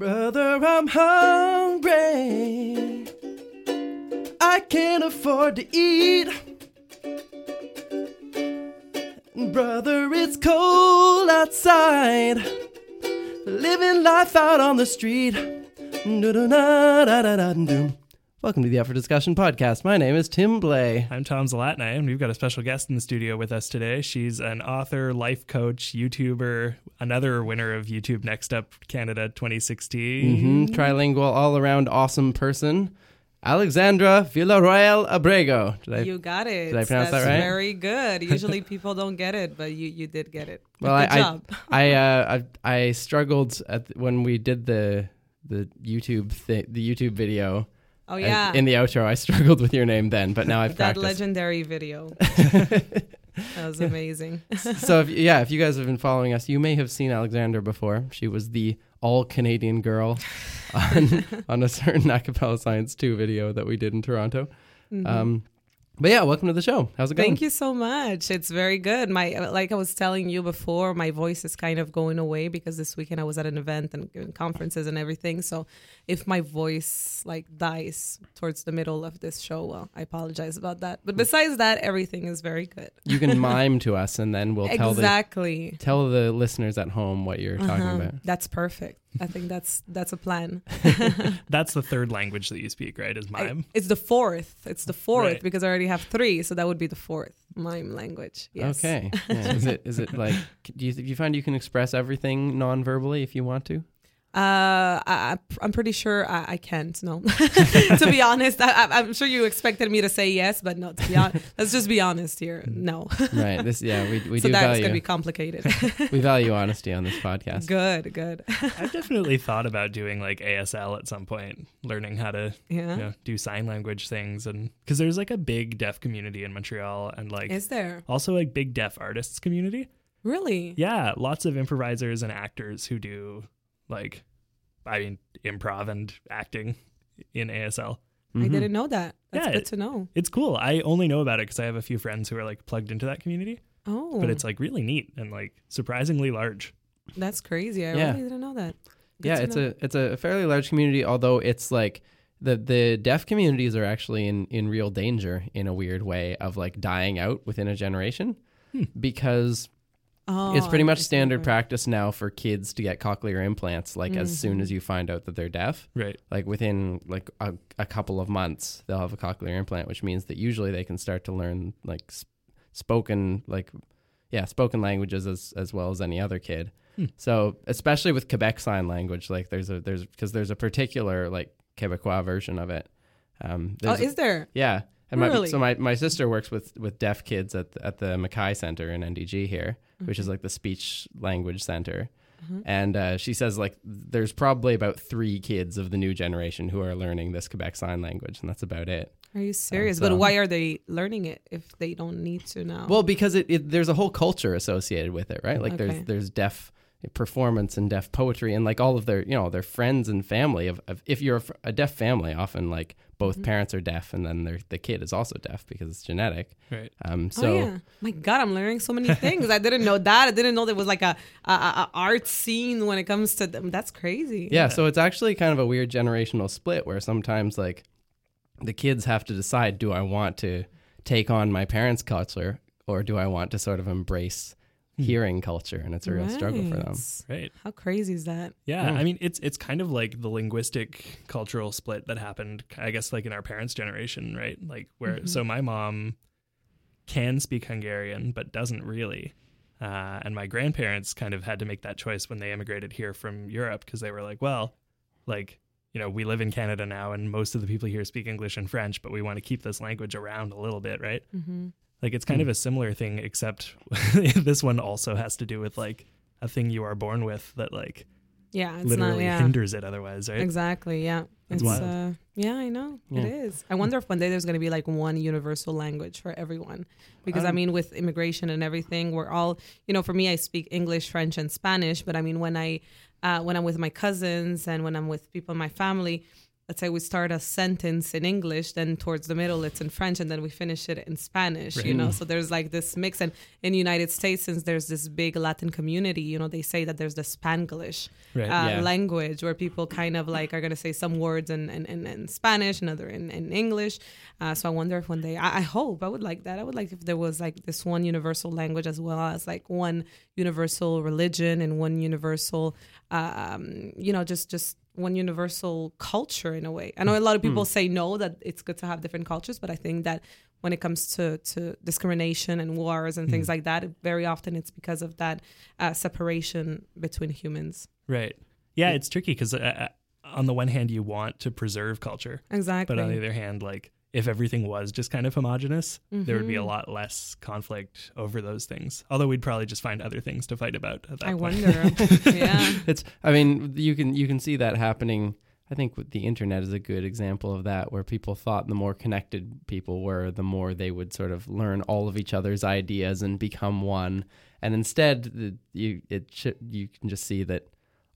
Brother, I'm hungry. I can't afford to eat. Brother, it's cold outside. Living life out on the street. Do-do-na-da-da-da-dum. Welcome to the Effort Discussion Podcast. My name is Tim Blais. I'm Tom Zalatni, and we've got a special guest in the studio with us today. She's an author, life coach, YouTuber, another winner of YouTube Next Up Canada 2016. hmm Trilingual, all around awesome person. Alexandra Villarreal Abrego. Did I? You got it. did I pronounce That's that right? Very good. Usually people don't get it, but you you did get it. well, good I, job. I, I, uh, I, I struggled at when we did the the YouTube thi- the YouTube video. Oh I- yeah, in the outro, I struggled with your name then, but now I've that practiced. legendary video. that was amazing. so if, yeah, if you guys have been following us, you may have seen Alexandra before. She was the all Canadian girl on on a certain A Capella Science 2 video that we did in Toronto. Um, but yeah, welcome to the show. How's it going? Mm-hmm. Thank you so much. It's very good. My like I was telling you before, my voice is kind of going away because this weekend I was at an event and giving conferences and everything. So if my voice like dies towards the middle of this show, well, I apologize about that. But besides that, everything is very good. You can mime to us, and then we'll tell the exactly. tell the listeners at home what you're talking Uh-huh. about. That's perfect. I think that's that's a plan. That's the third language that you speak, right? Is I- mime. it's the fourth. It's the fourth Right. because I already have three, so that would be the fourth mime language. Yes. Okay. Yeah. is it is it like do you do you find you can express everything non-verbally if you want to? Uh, I, I- I'm pretty sure I, I can't. No, to be honest, I, I- I'm sure you expected me to say yes, but no. To be honest, let's just be honest here. No. Right. This yeah, we we so do that's value gonna be complicated. we value honesty on this podcast. good, good. I've definitely thought about doing like ASL at some point, learning how to Yeah. you know, do sign language things, and because there's like a big deaf community in Montreal, and like Is there also like big deaf artists community. really? Yeah, lots of improvisers and actors who do like, I mean, improv and acting in ASL. I Mhm. didn't know that. That's Yeah, good it- to know. It's cool. I only know about it because I have a few friends who are like plugged into that community, Oh, but it's like really neat and like surprisingly large. that's crazy. I Yeah. really didn't know that. Good yeah, it's know. a it's a fairly large community, although it's like the the deaf communities are actually in in real danger in a weird way of like dying out within a generation Hmm. because Oh, it's pretty much standard practice now for kids to get cochlear implants like as soon Mhm. as you find out that they're deaf Right. like within like a, a couple of months they'll have a cochlear implant which means that usually they can start to learn like sp- spoken like yeah spoken languages as as well as any other kid Hmm. so especially with quebec sign language like there's a there's because there's a particular like quebecois version of it um Oh, there's a- is there? yeah and my, Really? so my, my sister works with with deaf kids at the, at the mackay center in ndg here which is like the speech language center Mhm. and uh, she says like there's probably about three kids of the new generation who are learning this Quebec Sign Language, and that's about it. Are you serious? so- But why are they learning it if they don't need to now? Well, because it, it there's a whole culture associated with it, right? Like Okay. there's there's deaf performance and deaf poetry, and like all of their you know their friends and family of, of if you're a deaf family, often like both Mhm. parents are deaf, and then their the kid is also deaf because it's genetic. Right. Um, so oh yeah, my God, I'm learning so many things. I didn't know that. I didn't know there was like a, a, a a art scene when it comes to them. That's crazy. Yeah, so it's actually kind of a weird generational split where sometimes like the kids have to decide do I want to take on my parents' culture or do I want to sort of embrace hearing culture and it's a real struggle for them. Right. Right. How crazy is that? Yeah, Yeah. I mean it's it's kind of like the linguistic cultural split that happened I guess like in our parents' generation, right? Like where Mhm. so my mom can speak Hungarian but doesn't really. Uh, and my grandparents kind of had to make that choice when they immigrated here from Europe because they were like, well, like, you know, we live in Canada now and most of the people here speak English and French, but we want to keep this language around a little bit, right? Mm-hmm. Like it's kind Hmm. of a similar thing, except this one also has to do with like a thing you are born with that like Yeah, it's literally not. Yeah, hinders it otherwise, right? exactly. Yeah, That's it's wild. uh, yeah, I know Yeah. it is. I wonder if one day there's going to be like one universal language for everyone, because I Um, mean, with immigration and everything, we're all you know. For me, I speak English, French, and Spanish, but I mean, when I uh, when I'm with my cousins and when I'm with people in my family. Let's say we start a sentence in English, then towards the middle it's in French, and then we finish it in Spanish. You know, so there's like this mix. And in the United States, since there's this big Latin community, you know, they say that there's the Spanglish Right. uh, Yeah. language where people kind of like are going to say some words in, in, in, in Spanish, another in, in English. Uh, so I wonder if one day, I, I hope, I would like that. I would like if there was like this one universal language as well as like one universal religion and one universal, um, you know, just, just one universal culture in a way. I know a lot of people say no, that it's good to have different cultures, but I think that when it comes to, to discrimination and wars and things like that, very often it's because of that uh, separation between humans. Right. Yeah, it's tricky because uh, on the one hand, you want to preserve culture, Exactly. but on the other hand, like if everything was just kind of homogenous, there would be Mm-hmm. a lot less conflict over those things. Although we'd probably just find other things to fight about at that I point. wonder. yeah. It's. I mean, you can you can see that happening. I think with the internet is a good example of that, where people thought the more connected people were, the more they would sort of learn all of each other's ideas and become one. And instead, the, you it sh- you can just see that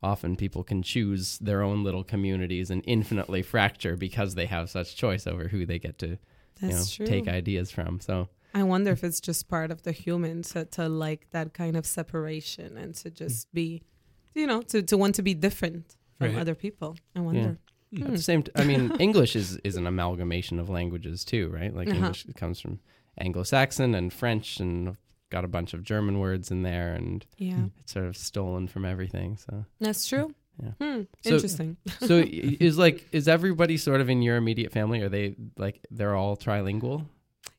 often people can choose their own little communities and infinitely fracture because they have such choice over who they get to That's you know true. take ideas from. So I wonder if it's just part of the human to, to like that kind of separation and to just be, you know, to, to want to be different from Right. other people. I wonder. At the same, t- I mean, English is is an amalgamation of languages too, right? Like Uh-huh. English comes from Anglo-Saxon and French, and got a bunch of German words in there, and Yeah, it's sort of stolen from everything. So, that's true. Yeah. Hmm. So- Interesting. so is like is everybody sort of in your immediate family? Are they like they're all trilingual?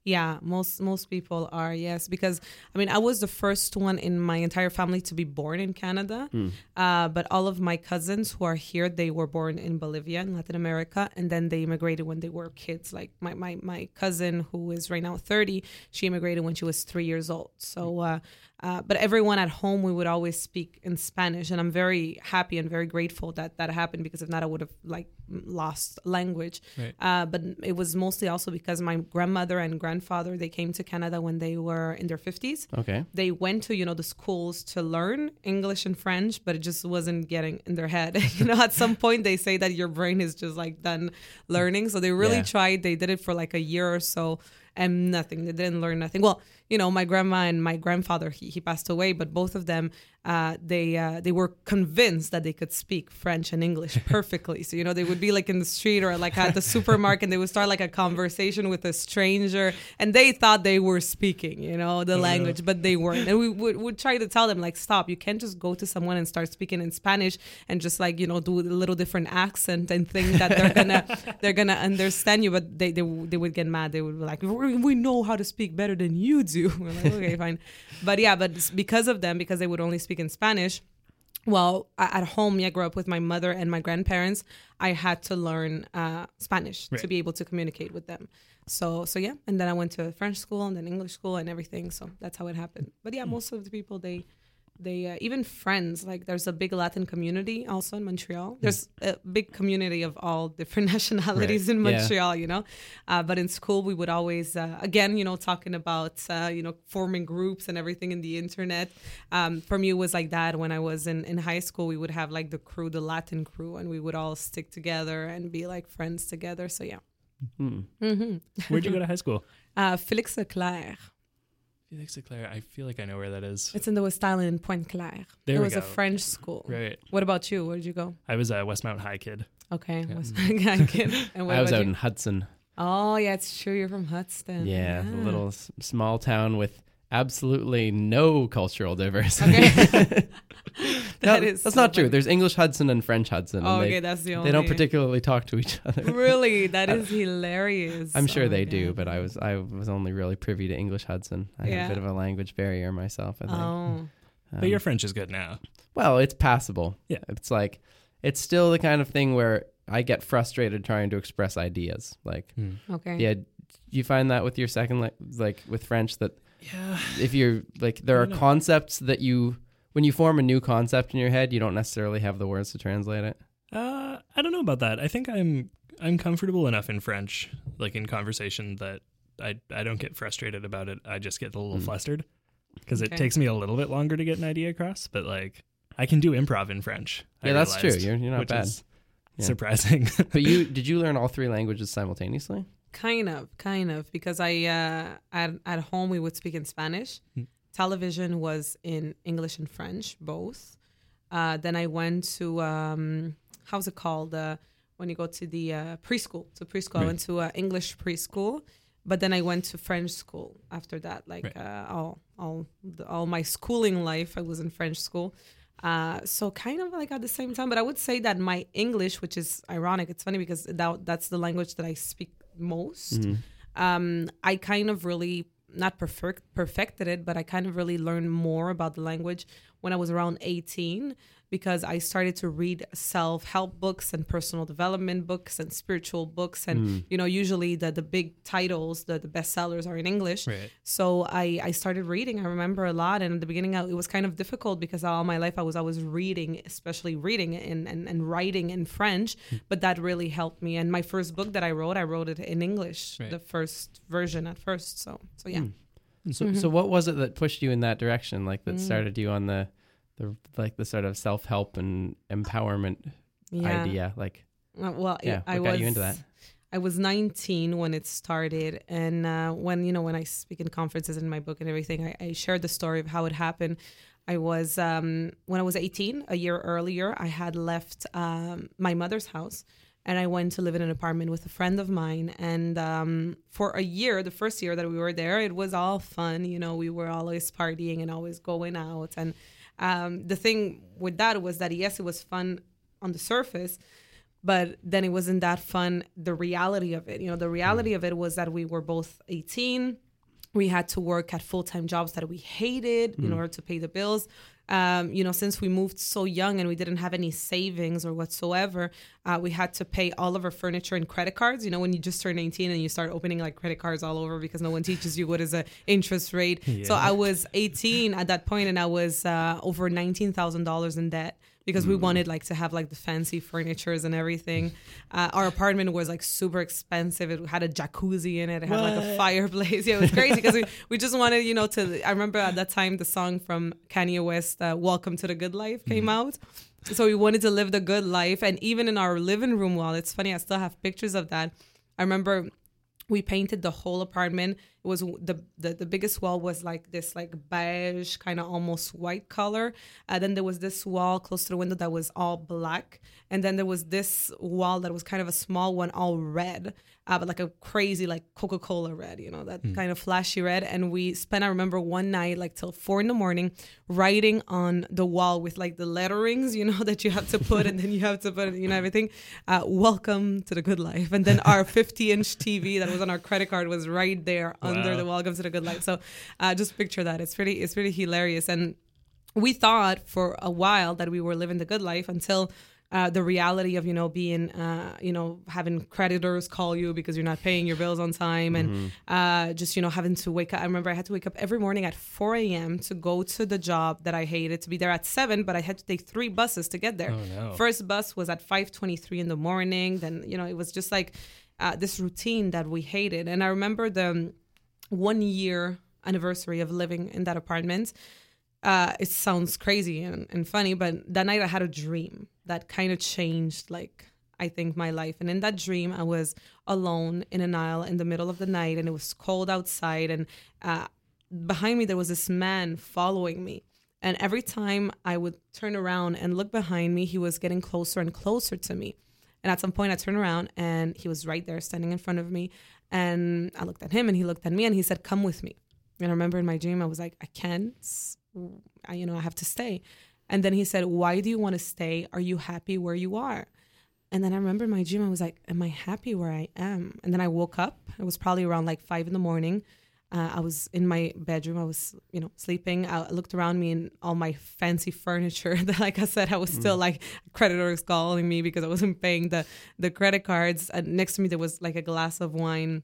Yeah, most most people are yes because I mean I was the first one in my entire family to be born in Canada, Hmm. uh, but all of my cousins who are here they were born in Bolivia in Latin America and then they immigrated when they were kids. Like my my my cousin who is right now thirty, she immigrated when she was three years old. So. Uh, uh, but everyone at home, we would always speak in Spanish, and I'm very happy and very grateful that that happened because if not, I would have like lost language. Right. Uh, but it was mostly also because my grandmother and grandfather they came to Canada when they were in their 50s. Okay, They went to you know the schools to learn English and French, but it just wasn't getting in their head. you know, at some point they say that your brain is just like done learning, so they really Yeah. tried. They did it for like a year or so, and nothing. They didn't learn nothing. Well, you know, my grandma and my grandfather he, he passed away, but both of them uh, they uh, they were convinced that they could speak French and English perfectly. so you know, they would be like in the street or like at the supermarket, and they would start like a conversation with a stranger, and they thought they were speaking, you know, the language, but they weren't. And we would, would try to tell them like, stop, you can't just go to someone and start speaking in Spanish and just like you know do a little different accent and think that they're gonna they're gonna understand you, but they they, they would get mad. They would be like, we we know how to speak better than you do. We're like, okay, fine, but yeah, but because of them, because they would only speak in Spanish. Well, at home, yeah, I grew up with my mother and my grandparents. I had to learn uh, Spanish to be able to communicate with them. So, so yeah, and then I went to a French school and then English school and everything. So that's how it happened. But yeah, most of the people they, they uh, even friends like there's a big Latin community also in Montreal. There's a big community of all different nationalities in Yeah. Montreal, you know. Uh, but in school, we would always uh, again, you know, talking about uh, you know forming groups and everything in the internet. Um, for me, it was like that when I was in in high school. We would have like the crew, the Latin crew, and we would all stick together and be like friends together. So yeah. Hmm. hmm Where'd you go to high school? Uh, Félix Leclerc. Felix Leclerc. I feel like I know where that is. It's in the West Island in Pointe Claire. There it we was a. French school. Right. What about you? Where did you go? I was a Westmount High kid. Okay. Yeah. West I kid. And what I was out you? in Hudson. Oh yeah, it's true. You're from Hudson. Yeah, a little s- small town with absolutely no cultural diversity. Okay. No, That is that's so not true. There's English Hudson and French Hudson. and Oh, they, okay, that's the only. they don't particularly talk to each other. Really, that is hilarious. I'm sure Oh my they do, God. but I was I was only really privy to English Hudson. I have Yeah. a bit of a language barrier myself. I think. Oh, Um, But your French is good now. well, it's passable. Yeah. it's like it's still the kind of thing where I get frustrated trying to express ideas. Like, okay. yeah, you find that with your second la- like with French that Yeah. if you're like there are know. concepts that you when you form a new concept in your head, you don't necessarily have the words to translate it. Uh, I don't know about that. I think I'm I'm comfortable enough in French, like in conversation, that I I don't get frustrated about it. I just get a little Mm. flustered because Okay. it takes me a little bit longer to get an idea across. But like I can do improv in French. I Yeah, that's true. You're- you're not which bad. Is, Yeah. surprising. But you did you learn all three languages simultaneously? Kind of, kind of, because I uh, at at home we would speak in Spanish. Hmm. Television was in English and French, both. Uh, then I went to um, how's it called uh, when you go to the uh, preschool? To preschool, I went to uh, English preschool, but then I went to French school after that. Like Right. uh, all all the, all my schooling life, I was in French school. Uh, so kind of like at the same time, but I would say that my English, which is ironic, it's funny because that that's the language that I speak most Mhm. um, I kind of really not perfect perfected it, but I kind of really learned more about the language when I was around 18 because I started to read self-help books and personal development books and spiritual books and Mm. you know usually the the big titles the the bestsellers are in English right. so I, I started reading. I remember a lot. And at the beginning, I, it was kind of difficult because all my life I was always reading, especially reading and, and, and writing in French. But that really helped me. And my first book that I wrote, I wrote it in English, Right. the first version at first. So, so yeah. Mm. So so what was it that pushed you in that direction? Like that Mm. started you on the the like the sort of self help and empowerment Yeah. idea. Like Uh, Well, Yeah, I what got was you into that? I was 19 when it started, and uh, when you know when I speak in conferences in my book and everything, I, I shared the story of how it happened. I was um, when I was 18, a year earlier, I had left um, my mother's house, and I went to live in an apartment with a friend of mine. And um, for a year, the first year that we were there, it was all fun. You know, we were always partying and always going out. And um, the thing with that was that yes, it was fun on the surface, but then it wasn't that fun the reality of it. You know the reality of it was that we were both 18 we had to work at full-time jobs that we hated in order to pay the bills. Um, you know since we moved so young and we didn't have any savings or whatsoever uh, we had to pay all of our furniture and credit cards. You know when you just turn 18 and you start opening like credit cards all over because no one teaches you what is a interest rate. So i was 18 at that point and i was uh, over $19000 in debt because we wanted like to have like the fancy furnitures and everything. Uh, our apartment was like super expensive. It had a jacuzzi in it. It had like a fireplace. Yeah, it was crazy because we, we just wanted, you know, to. I remember at that time the song from Kanye West, uh, "Welcome to the Good Life," came out. So we wanted to live the good life, and even in our living room wall, it's funny. I still have pictures of that. I remember we painted the whole apartment. It was the the, the biggest wall was like this like beige kind of almost white color. And then there was this wall close to the window that was all black, and then there was this wall that was kind of a small one, all red, uh, but like a crazy like Coca Cola red, you know that kind of flashy red. And we spent I remember one night like till four in the morning writing on the wall with like the letterings, you know that you have to put, and then you have to put you know everything. Uh, welcome to the good life, and then our 50 inch TV that was on our credit card was right there under Wow. the welcome to the good life. So uh, just picture that. It's pretty it's pretty hilarious. And we thought for a while that we were living the good life until uh, the reality of you know being uh, you know having creditors call you because you're not paying your bills on time and uh, just you know having to wake up. I remember I had to wake up every morning at 4 a.m. to go to the job that I hated to be there at seven, but I had to take three buses to get there. Oh, no. First bus was at 5:23 in the morning. Then you know it was just like uh, this routine that we hated. And I remember the one year anniversary of living in that apartment. Uh, it sounds crazy and, and funny, but that night I had a dream that kind of changed, like, I think my life. And in that dream, I was alone in an aisle in the middle of the night, and it was cold outside. And uh, behind me, there was this man following me. And every time I would turn around and look behind me, he was getting closer and closer to me. And at some point, I turned around and he was right there standing in front of me. And I looked at him and he looked at me and he said, Come with me. And I remember in my dream, I was like, I can't, I, you know, I have to stay. And then he said, Why do you want to stay? Are you happy where you are? And then I remember in my dream, I was like, Am I happy where I am? And then I woke up. It was probably around like five in the morning. Uh, I was in my bedroom. I was, you know, sleeping. I looked around me and all my fancy furniture. That, like I said, I was still like creditors calling me because I wasn't paying the the credit cards. And next to me there was like a glass of wine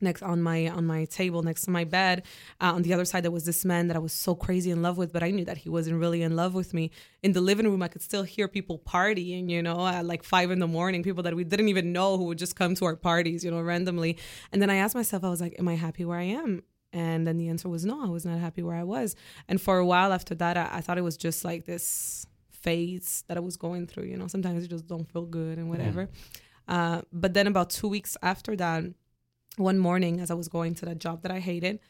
next on my on my table next to my bed. Uh, on the other side there was this man that I was so crazy in love with, but I knew that he wasn't really in love with me. In the living room, I could still hear people partying. You know, at like five in the morning, people that we didn't even know who would just come to our parties. You know, randomly. And then I asked myself, I was like, Am I happy where I am? And then the answer was no, I was not happy where I was. And for a while after that, I, I thought it was just like this phase that I was going through. You know, sometimes you just don't feel good and whatever. Uh, but then about two weeks after that, one morning as I was going to that job that I hated,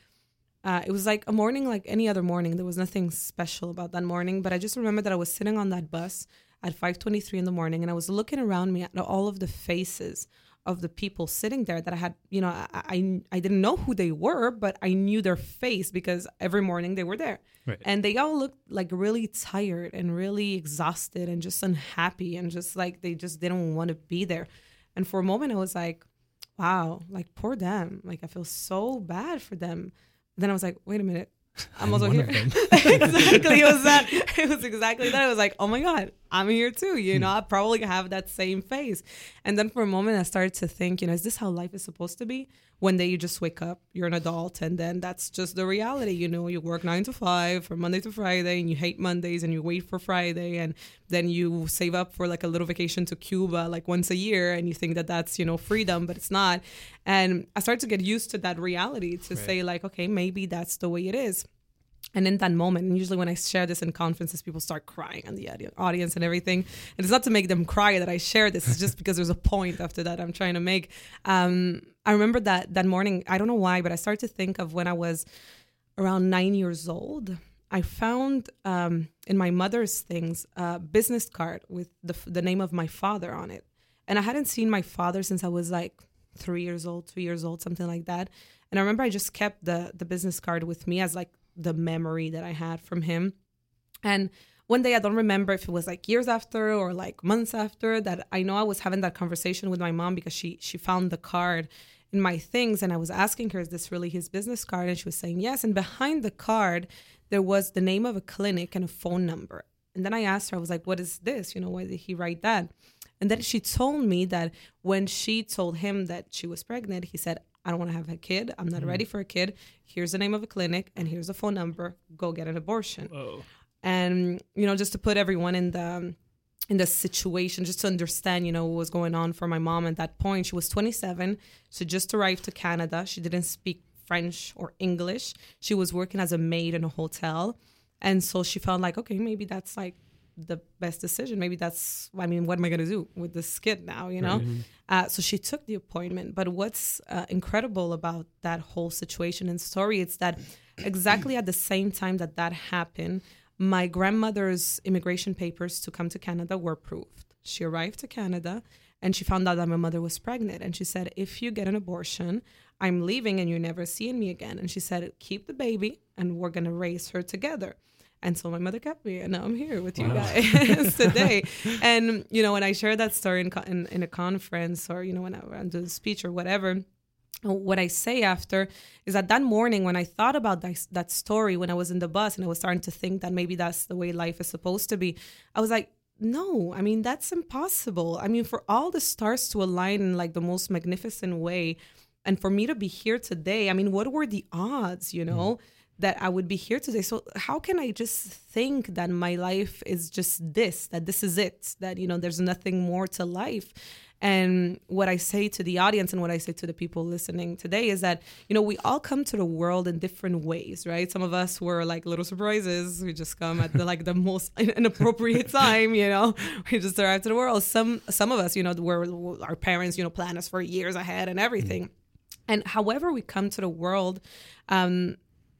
uh, it was like a morning like any other morning. There was nothing special about that morning, but I just remember that I was sitting on that bus at 5:23 in the morning, and I was looking around me at all of the faces of the people sitting there that I had, you know, I, I, I didn't know who they were, but I knew their face because every morning they were there. Right. And they all looked like really tired and really exhausted and just unhappy and just like they just didn't want to be there. And for a moment I was like, wow, like poor them. Like I feel so bad for them. Then I was like, wait a minute. I'm also here. exactly. It was that. It was exactly that. I was like, oh my God, I'm here too. You hmm. know, I probably have that same face. And then for a moment, I started to think, you know, is this how life is supposed to be? One day you just wake up, you're an adult, and then that's just the reality. You know, you work nine to five from Monday to Friday, and you hate Mondays, and you wait for Friday, and then you save up for like a little vacation to Cuba like once a year, and you think that that's, you know, freedom, but it's not. And I started to get used to that reality to say, like, okay, maybe that's the way it is. And in that moment, and usually when I share this in conferences, people start crying in the audience and everything. And it's not to make them cry that I share this; it's just because there's a point after that I'm trying to make. Um, I remember that that morning. I don't know why, but I started to think of when I was around nine years old. I found um, in my mother's things a business card with the the name of my father on it, and I hadn't seen my father since I was like three years old, two years old, something like that. And I remember I just kept the the business card with me as like the memory that I had from him. And one day I don't remember if it was like years after or like months after that I know I was having that conversation with my mom because she she found the card in my things and I was asking her is this really his business card and she was saying yes and behind the card there was the name of a clinic and a phone number. And then I asked her I was like what is this? You know why did he write that? And then she told me that when she told him that she was pregnant, he said, I don't want to have a kid. I'm not ready mm. for a kid. Here's the name of a clinic and here's a phone number. Go get an abortion. Whoa. And you know, just to put everyone in the in the situation, just to understand, you know, what was going on for my mom at that point. She was 27. She just arrived to Canada. She didn't speak French or English. She was working as a maid in a hotel. And so she felt like, okay, maybe that's like the best decision. Maybe that's, I mean, what am I going to do with this kid now, you know? Uh, so she took the appointment. But what's uh, incredible about that whole situation and story is that exactly at the same time that that happened, my grandmother's immigration papers to come to Canada were approved. She arrived to Canada and she found out that my mother was pregnant. And she said, If you get an abortion, I'm leaving and you're never seeing me again. And she said, Keep the baby and we're going to raise her together. And so my mother kept me, and now I'm here with you guys today. And you know, when I share that story in, in in a conference, or you know, when I, do a speech or whatever, what I say after is that that morning when I thought about that, that story when I was in the bus and I was starting to think that maybe that's the way life is supposed to be, I was like, no, I mean, that's impossible. I mean, for all the stars to align in like the most magnificent way, and for me to be here today, I mean, what were the odds, you mm-hmm. know? That I would be here today. So how can I just think that my life is just this, that this is it, that you know there's nothing more to life? And what I say to the audience and what I say to the people listening today is that you know we all come to the world in different ways, right? Some of us were like little surprises. We just come at the like the most inappropriate time, you know. We just arrive to the world. Some some of us, you know, were our parents, you know, plan us for years ahead and everything. And however we come to the world, um,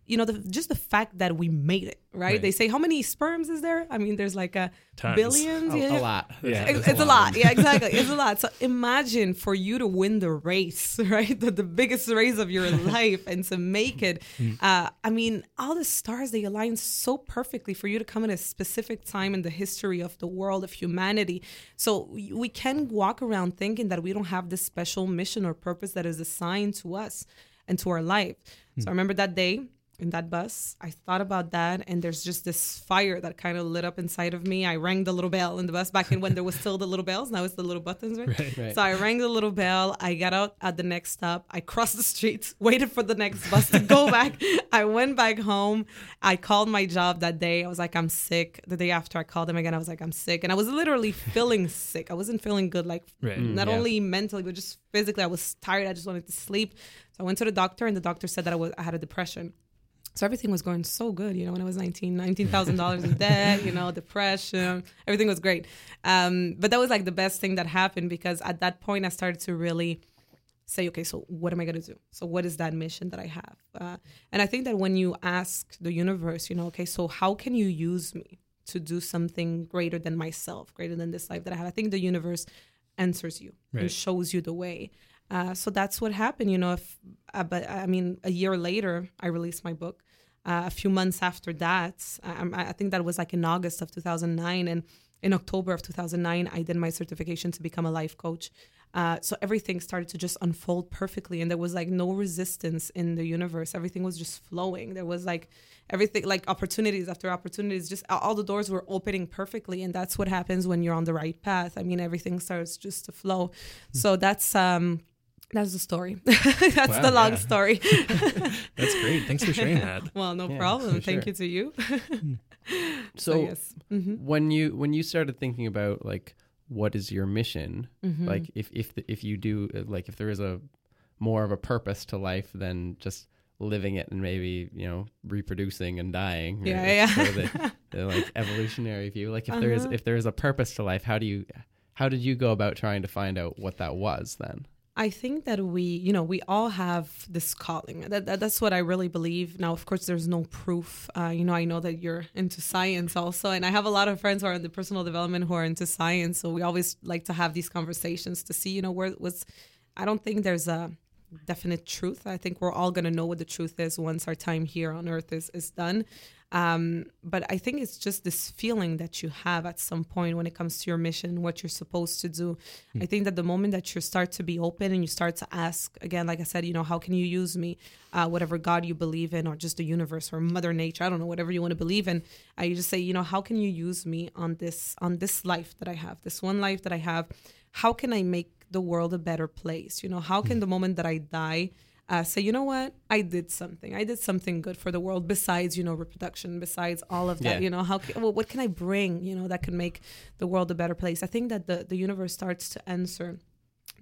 you know, the, just the fact that we made it, right? Right. They say, how many sperms is there? I mean, there's like a Tons. billions. A, yeah. a lot. Yeah. It's, it's a lot. Yeah, exactly. It's a lot. So imagine for you to win the race, right? The, the biggest race of your life and to make it. Uh, I mean, all the stars, they align so perfectly for you to come at a specific time in the history of the world, of humanity. So we we can walk around thinking that we don't have this special mission or purpose that is assigned to us and to our life. So I remember that day in that bus. I thought about that, and there's just this fire that kind of lit up inside of me. I rang the little bell in the bus back in when there was still the little bells. Now it's the little buttons, right? Right. Right. So I rang the little bell. I got out at the next stop. I crossed the street, waited for the next bus to go back. I went back home. I called my job that day. I was like, I'm sick. The day after, I called them again. I was like, I'm sick, and I was literally feeling sick. I wasn't feeling good, like Right. Mm, not yeah. only mentally but just physically. I was tired. I just wanted to sleep. So I went to the doctor, and the doctor said that I was I had a depression. So everything was going so good, you know, when I was 19, $19,000 in debt, you know, depression, everything was great. Um, but that was like the best thing that happened because at that point I started to really say, okay, so what am I going to do? So what is that mission that I have? Uh, and I think that when you ask the universe, you know, okay, so how can you use me to do something greater than myself, greater than this life that I have? I think the universe answers you right. and shows you the way. Uh, so that's what happened, you know. If, uh, but I mean, a year later, I released my book. Uh, a few months after that, I, I, think that was like in August of 2009, and in October of 2009, I did my certification to become a life coach. Uh, so everything started to just unfold perfectly, and there was like no resistance in the universe. Everything was just flowing. There was like everything, like opportunities after opportunities. Just all the doors were opening perfectly, and that's what happens when you're on the right path. I mean, everything starts just to flow. Mm-hmm. So that's um that's the story. That's wow, the long yeah. story. That's great. Thanks for sharing that. well, no yeah, problem. Thank sure. you to you. so, so yes. mm-hmm. when you when you started thinking about like what is your mission, mm-hmm. like if if the, if you do like if there is a more of a purpose to life than just living it and maybe you know reproducing and dying. Yeah, yeah. So the, the, like evolutionary view. Like if uh-huh. there is uh-huh. if there is a purpose to life, how do you how did you go about trying to find out what that was then? I think that we, you know, we all have this calling. That, that that's what I really believe. Now, of course, there's no proof. Uh, you know, I know that you're into science also, and I have a lot of friends who are in the personal development who are into science. So we always like to have these conversations to see, you know, where was. I don't think there's a definite truth. I think we're all to know what the truth is once our time here on earth is, is done. Um, but I think it's just this feeling that you have at some point when it comes to your mission, what you're supposed to do. Mm. I think that the moment that you start to be open and you start to ask, again, like I said, you know, how can you use me? Uh, whatever God you believe in, or just the universe or Mother Nature, I don't know, whatever you want to believe in. You just say, you know, how can you use me on this on this life that I have, this one life that I have? How can I make the world a better place? You know, how can the moment that I die uh, say, you know what, I did something. I did something good for the world besides, you know, reproduction, besides all of that. Yeah. You know, how well, what can I bring, you know, that can make the world a better place? I think that the, the universe starts to answer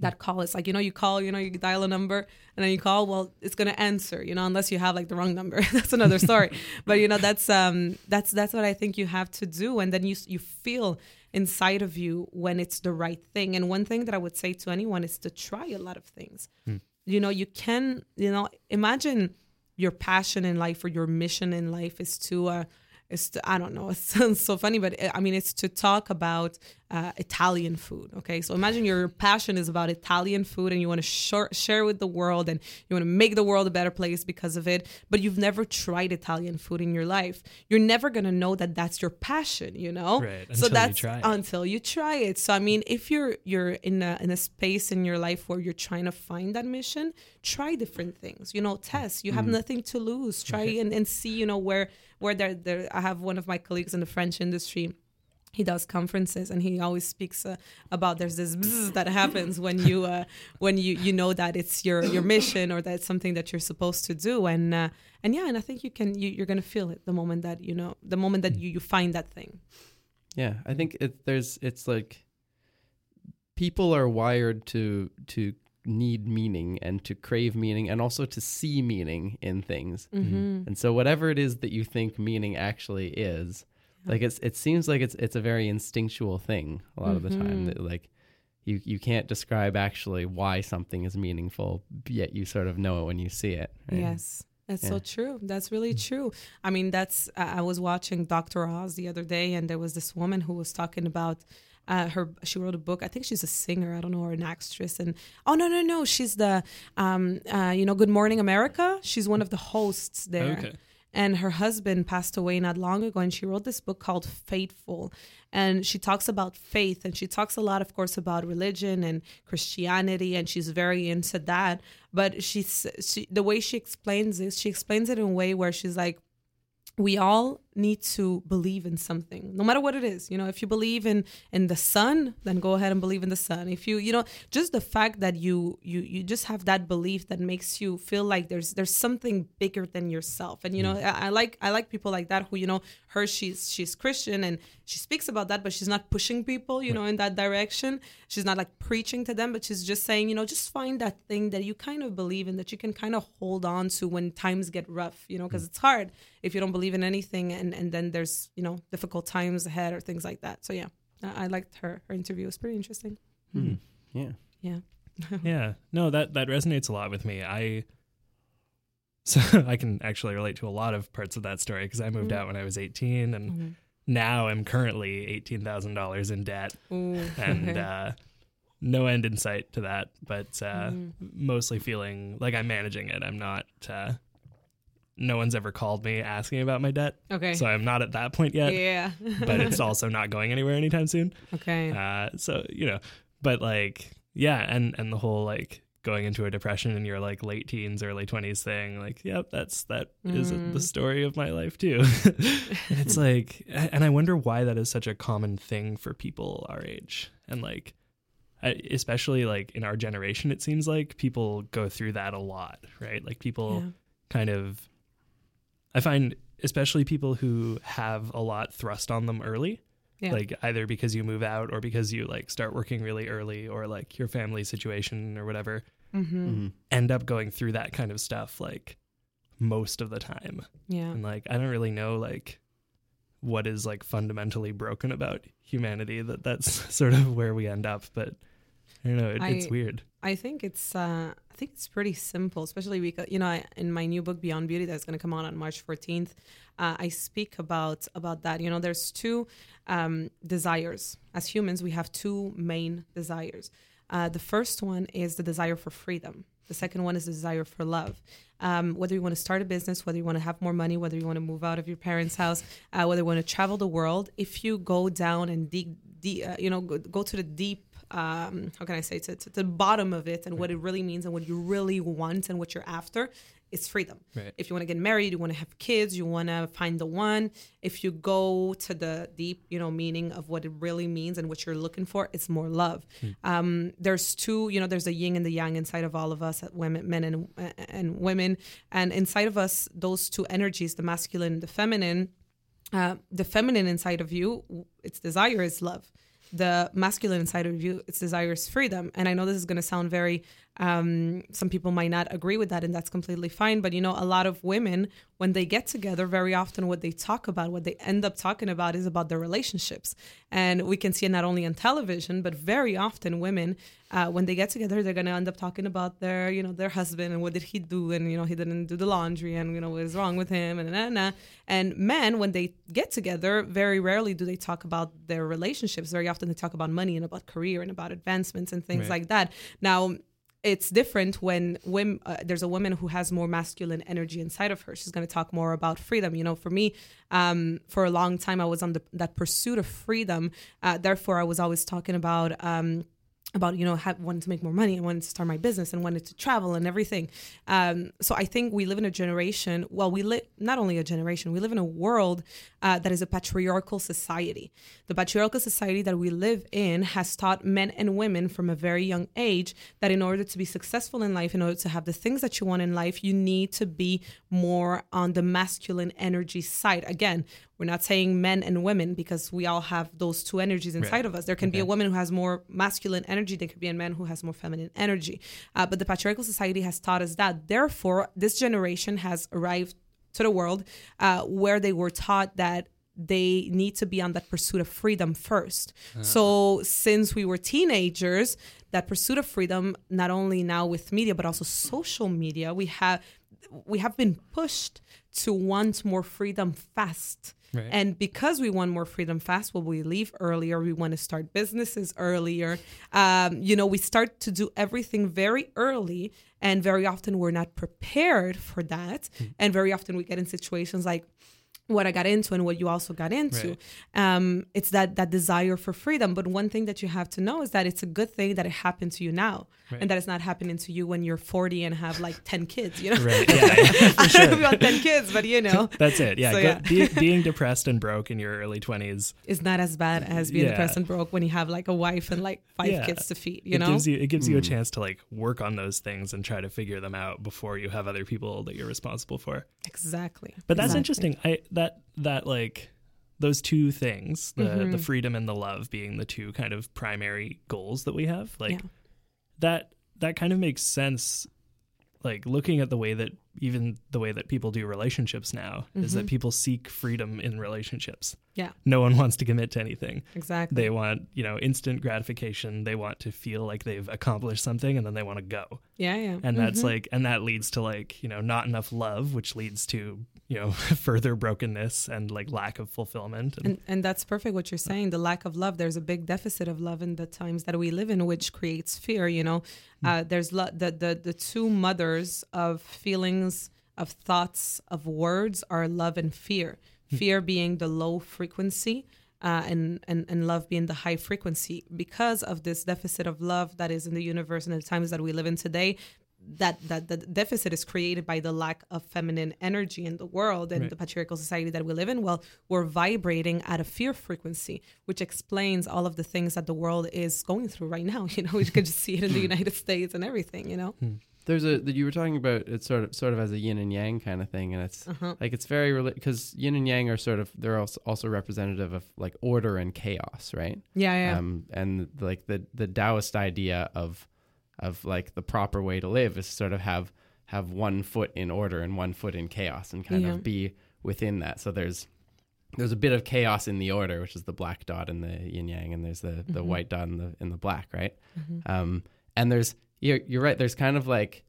that call it's like you know you call you know you dial a number and then you call well it's going to answer you know unless you have like the wrong number that's another story but you know that's um that's that's what i think you have to do and then you you feel inside of you when it's the right thing. And one thing that I would say to anyone is to try a lot of things. Hmm. You know, you can, you know, imagine your passion in life or your mission in life is to uh, is to, I don't know, it sounds so funny, but I mean, it's to talk about uh, Italian food. Okay, so imagine your passion is about Italian food and you want to share, share with the world and you want to make the world a better place because of it, but you've never tried Italian food in your life. You're never gonna know that that's your passion, you know. Right. So that's you until you try it. So I mean, if you're you're in a in a space in your life where you're trying to find that mission, try different things. You know, test. You have mm. nothing to lose. Try okay. and, and see. You know where where there, there I have one of my colleagues in the French industry he does conferences and he always speaks uh, about there's this that happens when you uh, when you you know that it's your your mission or that it's something that you're supposed to do and uh, and yeah and I think you can you, you're gonna feel it the moment that you know the moment that you you find that thing yeah I think it there's it's like people are wired to to need meaning and to crave meaning and also to see meaning in things. Mm-hmm. And so whatever it is that you think meaning actually is. Like it's it seems like it's it's a very instinctual thing a lot mm-hmm. of the time mm-hmm. that like you you can't describe actually why something is meaningful yet you sort of know it when you see it. Right? Yes. That's yeah. so true. That's really mm. true. I mean, that's I was watching Dr. Oz the other day and there was this woman who was talking about uh, her she wrote a book. I think she's a singer. I don't know, or an actress. And oh no, no, no, she's the um, uh, you know Good Morning America. She's one of the hosts there. Okay. And her husband passed away not long ago, and she wrote this book called Faithful. And she talks about faith, and she talks a lot, of course, about religion and Christianity, and she's very into that. But she's she, the way she explains this, she explains it in a way where she's like, we all need to believe in something no matter what it is. You know if you believe in in the sun then go ahead and believe in the sun. If you you know just the fact that you you you just have that belief that makes you feel like there's there's something bigger than yourself. And you know mm. I, I like i like people like that who you know her she's she's christian and she speaks about that but she's not pushing people you know in that direction. She's not like preaching to them but she's just saying you know just find that thing that you kind of believe in that you can kind of hold on to when times get rough you know because mm. it's hard if you don't believe in anything and and then there's you know difficult times ahead or things like that so yeah i, I liked her her interview it was pretty interesting Hmm. Yeah. yeah yeah no that that resonates a lot with me i so i can actually relate to a lot of parts of that story because i moved Mhm. out when i was 18 and Mhm. now i'm currently $18000 in debt Ooh. and uh no end in sight to that but uh Mhm. mostly feeling like i'm managing it i'm not uh no one's ever called me asking about my debt okay so i'm not at that point yet yeah but it's also not going anywhere anytime soon okay uh, so you know, but like, yeah, and and the whole like going into a depression in your like late teens, early twenties thing, like, yep, that's that is Mm. the story of my life too. it's like, and I wonder why that is such a common thing for people our age, and like, I- especially like in our generation, it seems like people go through that a lot, right? Like people yeah. kind of I find especially people who have a lot thrust on them early. Yeah. Like either because you move out or because you like start working really early or like your family situation or whatever Mm-hmm. hmm end up going through that kind of stuff like most of the time. Yeah. And like I don't really know like what is like fundamentally broken about humanity that that's sort of where we end up but I don't know it, it's weird. I think it's uh, I think it's pretty simple, especially because you know I, in my new book Beyond Beauty that's going to come out on March 14th, uh, I speak about about that. You know, there's two um, desires as humans. We have two main desires. Uh, the first one is the desire for freedom. The second one is the desire for love. Um, whether you want to start a business, whether you want to have more money, whether you want to move out of your parents' house, uh, whether you want to travel the world, if you go down and dig, de- uh, you know, go, go to the deep um, how can I say to, to the bottom of it and what it really means and what you really want and what you're after, it's freedom. Right. If you want to get married, you want to have kids, you want to find the one. If you go to the deep, you know, meaning of what it really means and what you're looking for, it's more love. Um, there's two, you know, there's a yin and the yang inside of all of us, women, men and and women, and inside of us, those two energies, the masculine, the feminine. Uh, the feminine inside of you, its desire is love the masculine inside of you its desires freedom. And i know this is going to sound very um, some people might not agree with that and that's completely fine but you know a lot of women when they get together very often what they talk about what they end up talking about is about their relationships and we can see it not only on television but very often women uh, when they get together they're going to end up talking about their you know their husband and what did he do and you know he didn't do the laundry and you know what is wrong with him and nah, nah. and men when they get together very rarely do they talk about their relationships very often they talk about money and about career and about advancements and things Right. like that now it's different when women, uh, there's a woman who has more masculine energy inside of her. She's going to talk more about freedom. You know, for me, um, for a long time, I was on the, that pursuit of freedom. Uh, therefore, I was always talking about. Um, about you know have, wanting to make more money and wanted to start my business and wanted to travel and everything. Um, so i think we live in a generation well we live not only a generation we live in a world uh, that is a patriarchal society. The patriarchal society that we live in has taught men and women from a very young age that in order to be successful in life in order to have the things that you want in life you need to be more on the masculine energy side. Again we're not saying men and women because we all have those two energies inside Right. of us. There can be a woman who has more masculine energy. There could be a man who has more feminine energy. Uh, but the patriarchal society has taught us that. Therefore, this generation has arrived to the world uh, where they were taught that they need to be on that pursuit of freedom first. So since we were teenagers, that pursuit of freedom, not only now with media but also social media, we have we have been pushed to want more freedom fast. Right. And because we want more freedom fast, well, we leave earlier. We want to start businesses earlier. Um, you know, we start to do everything very early, and very often we're not prepared for that. And very often we get in situations like, what I got into and what you also got into. Right. Um, it's that that desire for freedom. But one thing that you have to know is that it's a good thing that it happened to you now, Right. and that it's not happening to you when you're 40 and have like 10 kids. You know, Right. Yeah. yeah, for I don't know sure. about 10 kids, but you know, That's it. Yeah. So, yeah. be- being depressed and broke in your early 20s, is not as bad as being Yeah. depressed and broke when you have like a wife and like five Yeah. kids to feed. You it know, gives you it gives you a Mm. chance to like work on those things and try to figure them out before you have other people that you're responsible for. exactly. But that's Exactly. interesting. I that that like those two things, the Mhm. the freedom and the love being the two kind of primary goals that we have. Like Yeah. that that kind of makes sense like looking at the way that even the way that people do relationships now is that Mhm. people seek freedom in relationships. Yeah. No one wants to commit to anything. Exactly. They want, you know, instant gratification. They want to feel like they've accomplished something and then they want to go. yeah, yeah. And that's Mhm. like and that leads to like, you know, not enough love, which leads to, you know, further brokenness and like lack of fulfillment. And, And, and that's perfect what you're saying. The lack of love. There's a big deficit of love in the times that we live in, which creates fear. You know, uh, there's lo- the, the the two mothers of of thoughts, of words are love and fear. Fear being the low frequency. Uh, and, and and love being the high frequency because of this deficit of love that is in the universe and the times that we live in today that that the deficit is created by the lack of feminine energy in the world and Right. the patriarchal society that we live in well we're vibrating at a fear frequency which explains all of the things that the world is going through right now you know we could just see it in the united states and everything you know There's a that you were talking about it sort of sort of as a yin and yang kind of thing, and it's uh-huh. like it's very because yin and yang are sort of they're also, also representative of like order and chaos, right? yeah yeah Um, and like the the Taoist idea of of like the proper way to live is sort of have have one foot in order and one foot in chaos and kind Yeah. of be within that. So there's there's a bit of chaos in the order, which is the black dot in the yin yang, and there's the the Mhm. white dot in the in the black, right? Mhm. Um, and there's you're, you're right. There's kind of like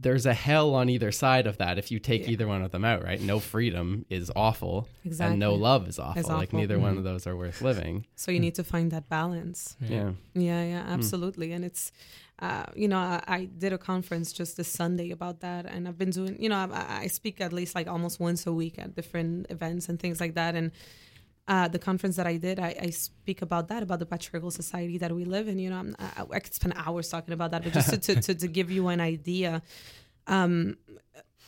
there's a hell on either side of that if you take Yeah. either one of them out, right? No freedom is awful, exactly and no love is awful. Is Like awful. neither one Mhm. of those are worth living. so you need to find that balance Yeah. Yeah, yeah, absolutely. And it's, uh, you know, I, I did a conference just this Sunday about that, and I've been doing, you know, I, I speak at least like almost once a week at different events and things like that. And uh, the conference that I did, I, I speak about that, about the patriarchal society that we live in. You know, I, I could spend hours talking about that, but just to, to, to, to give you an idea. Um,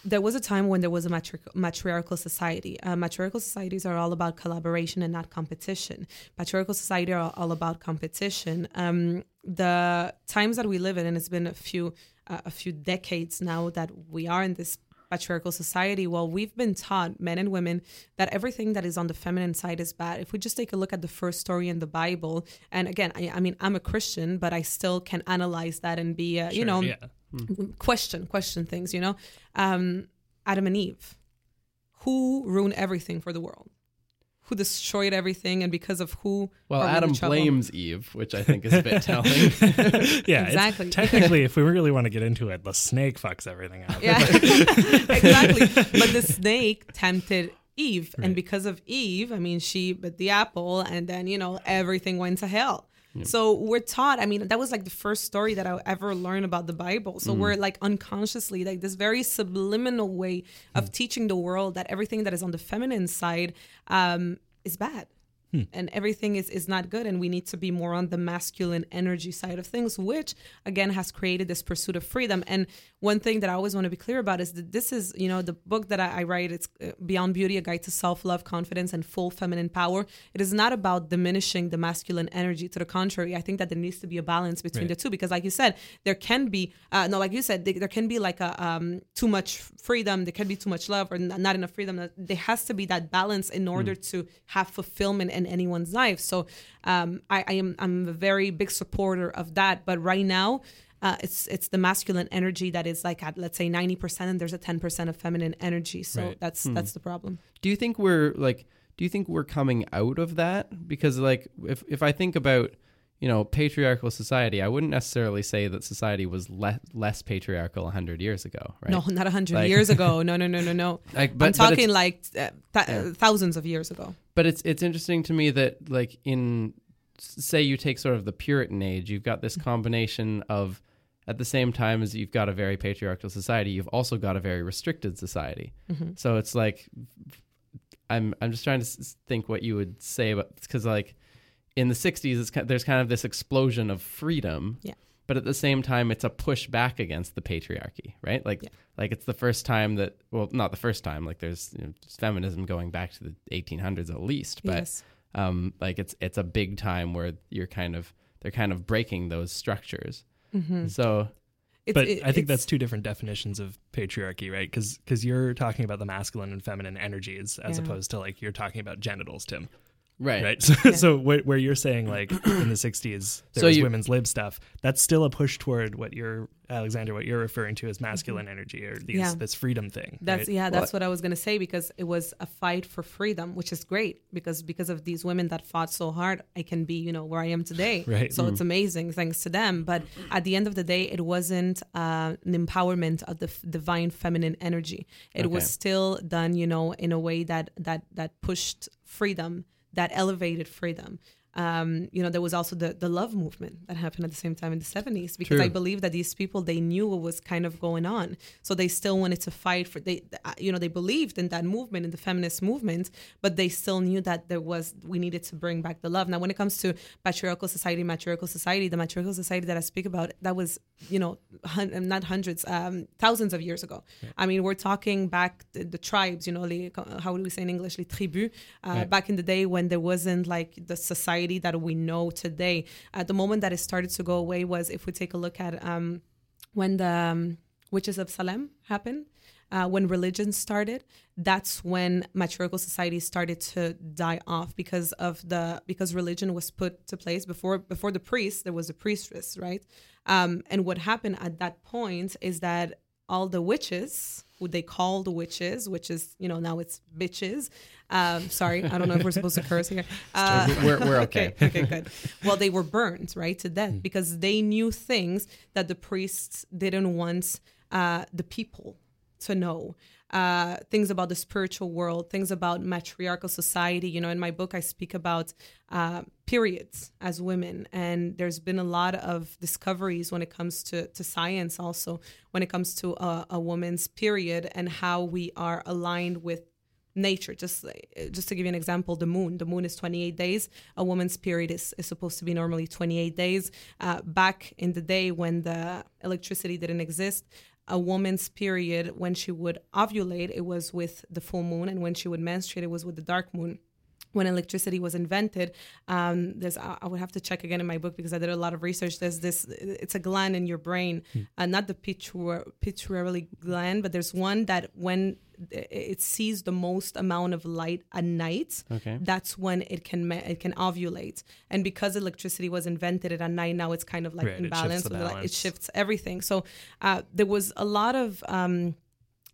there was a time when there was a matri- matriarchal society. Uh, matriarchal societies are all about collaboration and not competition. Patriarchal society are all about competition. Um, the times that we live in, and it's been a few uh, a few decades now that we are in this patriarchal society. Well, we've been taught, men and women, that everything that is on the feminine side is bad. If we just take a look at the first story in the Bible, and again, I, I mean, I'm a Christian, but I still can analyze that and be, uh, you know, yeah. question question things you know um adam and eve who ruined everything for the world who destroyed everything and because of who Well, are we in Adam blames Eve, which I think is a bit telling. yeah, it's- Exactly. technically, if we really want to get into it, the snake fucks everything up. yeah exactly but the snake tempted eve Right. and because of eve i mean she bit the apple and then you know everything went to hell so we're taught i mean that was like the first story that i ever learned about the bible. So we're like unconsciously like this very subliminal way of teaching the world that everything that is on the feminine side um, is bad and everything is is not good and we need to be more on the masculine energy side of things which again has created this pursuit of freedom. And one thing that i always want to be clear about is that this is you know the book that i, I write it's uh, beyond beauty a guide to self-love confidence and full feminine power. It is not about diminishing the masculine energy to the contrary. I think that there needs to be a balance between Right. the two because like you said there can be uh, no like you said there, there can be like a um, too much freedom there can be too much love or not enough freedom. There has to be that balance in order to have fulfillment in anyone's life. So um, I, I am i'm a very big supporter of that. But right now uh, it's it's the masculine energy that is like at let's say 90% and there's a 10% of feminine energy. So Right. that's that's the problem. Do you think we're like do you think we're coming out of that? Because like if if i think about you know patriarchal society i wouldn't necessarily say that society was le- less patriarchal 100 years ago right? No not 100 Like- years ago. No no no no no. Like i'm but, but talking like uh, th- Yeah. thousands of years ago. But it's it's interesting to me that like in say you take sort of the puritan age you've got this combination of at the same time as you've got a very patriarchal society you've also got a very restricted society. Mhm. so it's like I'm I'm just trying to think what you would say about because like in the 60s it's, ki- there's kind of this explosion of freedom Yeah. but at the same time it's a push back against the patriarchy right like Yeah. like it's the first time that well not the first time like there's you know, feminism going back to the 1800s at least but yes. um like it's it's a big time where you're kind of they're kind of breaking those structures Mm-hmm. so It's, but it- I think that's two different definitions of patriarchy, right? Because you're talking about the masculine and feminine energies as Yeah. opposed to like you're talking about genitals, Tim, right, right? So, Yeah. so where, where you're saying like in the 60s there So was you- women's lib stuff, that's still a push toward what you're Alexandra, what you're referring to as masculine energy or these, Yeah. this freedom thing. That's right? yeah, that's what I was gonna say because it was a fight for freedom, which is great because because of these women that fought so hard, I can be you know where I am today. Right. So it's amazing thanks to them. But at the end of the day, it wasn't uh, an empowerment of the f- divine feminine energy. It was still done, you know, in a way that that that pushed freedom, that elevated freedom. Um, you know, there was also the the love movement that happened at the same time in the seventies because True. I believe that these people they knew what was kind of going on, so they still wanted to fight for they, uh, you know, they believed in that movement in the feminist movement, but they still knew that there was we needed to bring back the love. Now, when it comes to patriarchal society, matriarchal society, the matriarchal society that I speak about, that was you know hun- not hundreds, um, thousands of years ago. I mean, we're talking back the, the tribes, you know, les, how do we say in English, les tribus, uh, Right. back in the day when there wasn't like the society that we know today. At the moment that it started to go away was if we take a look at um, when the um, witches of Salem happened. Uh, when religion started, that's when matriarchal society started to die off because of the because religion was put to place before before the priest there was a priestess right um, and what happened at that point is that all the witches who they called witches which is you know now it's bitches um, sorry i don't know if we're supposed to curse here uh, we're, we're okay. okay, okay, good. Well, they were burned, right, to death because they knew things that the priests didn't want uh, the people to know. Uh, things about the spiritual world, things about matriarchal society. You know, in my book, I speak about uh, periods as women, and there's been a lot of discoveries when it comes to, to science, also when it comes to a, a woman's period and how we are aligned with nature. Just just to give you an example the moon. The moon is 28 days. A woman's period is, is supposed to be normally 28 days. Uh, back in the day when the electricity didn't exist a woman's period when she would ovulate it was with the full moon. And when she would menstruate it was with the dark moon when electricity was invented um, there's I would have to check again in my book because I did a lot of research there's this it's a gland in your brain uh, not the pituitary, gland but there's one that when it sees the most amount of light at night Okay. that's when it can it can ovulate and because electricity was invented at night now it's kind of like Right, it in shifts balance, the with the light. it shifts everything so uh, there was a lot of um,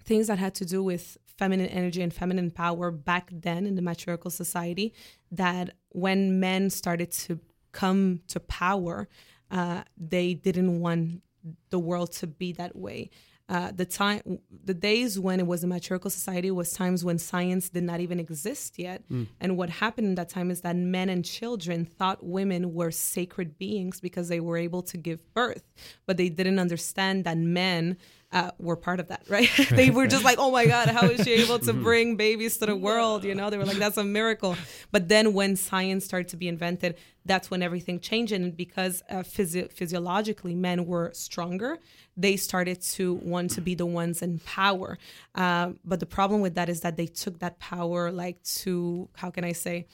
things that had to do with feminine energy and feminine power back then in the matriarchal society that when men started to come to power uh, they didn't want the world to be that way uh, the time the days when it was a matriarchal society was times when science did not even exist yet and what happened in that time is that men and children thought women were sacred beings because they were able to give birth but they didn't understand that men uh, were part of that, right? they were just like, oh my God, how is she able to bring babies to the world? You know, they were like, that's a miracle. But then when science started to be invented, that's when everything changed. And because uh, physio- physiologically men were stronger, they started to want to be the ones in power. Uh, but the problem with that is that they took that power, like to, how can I say,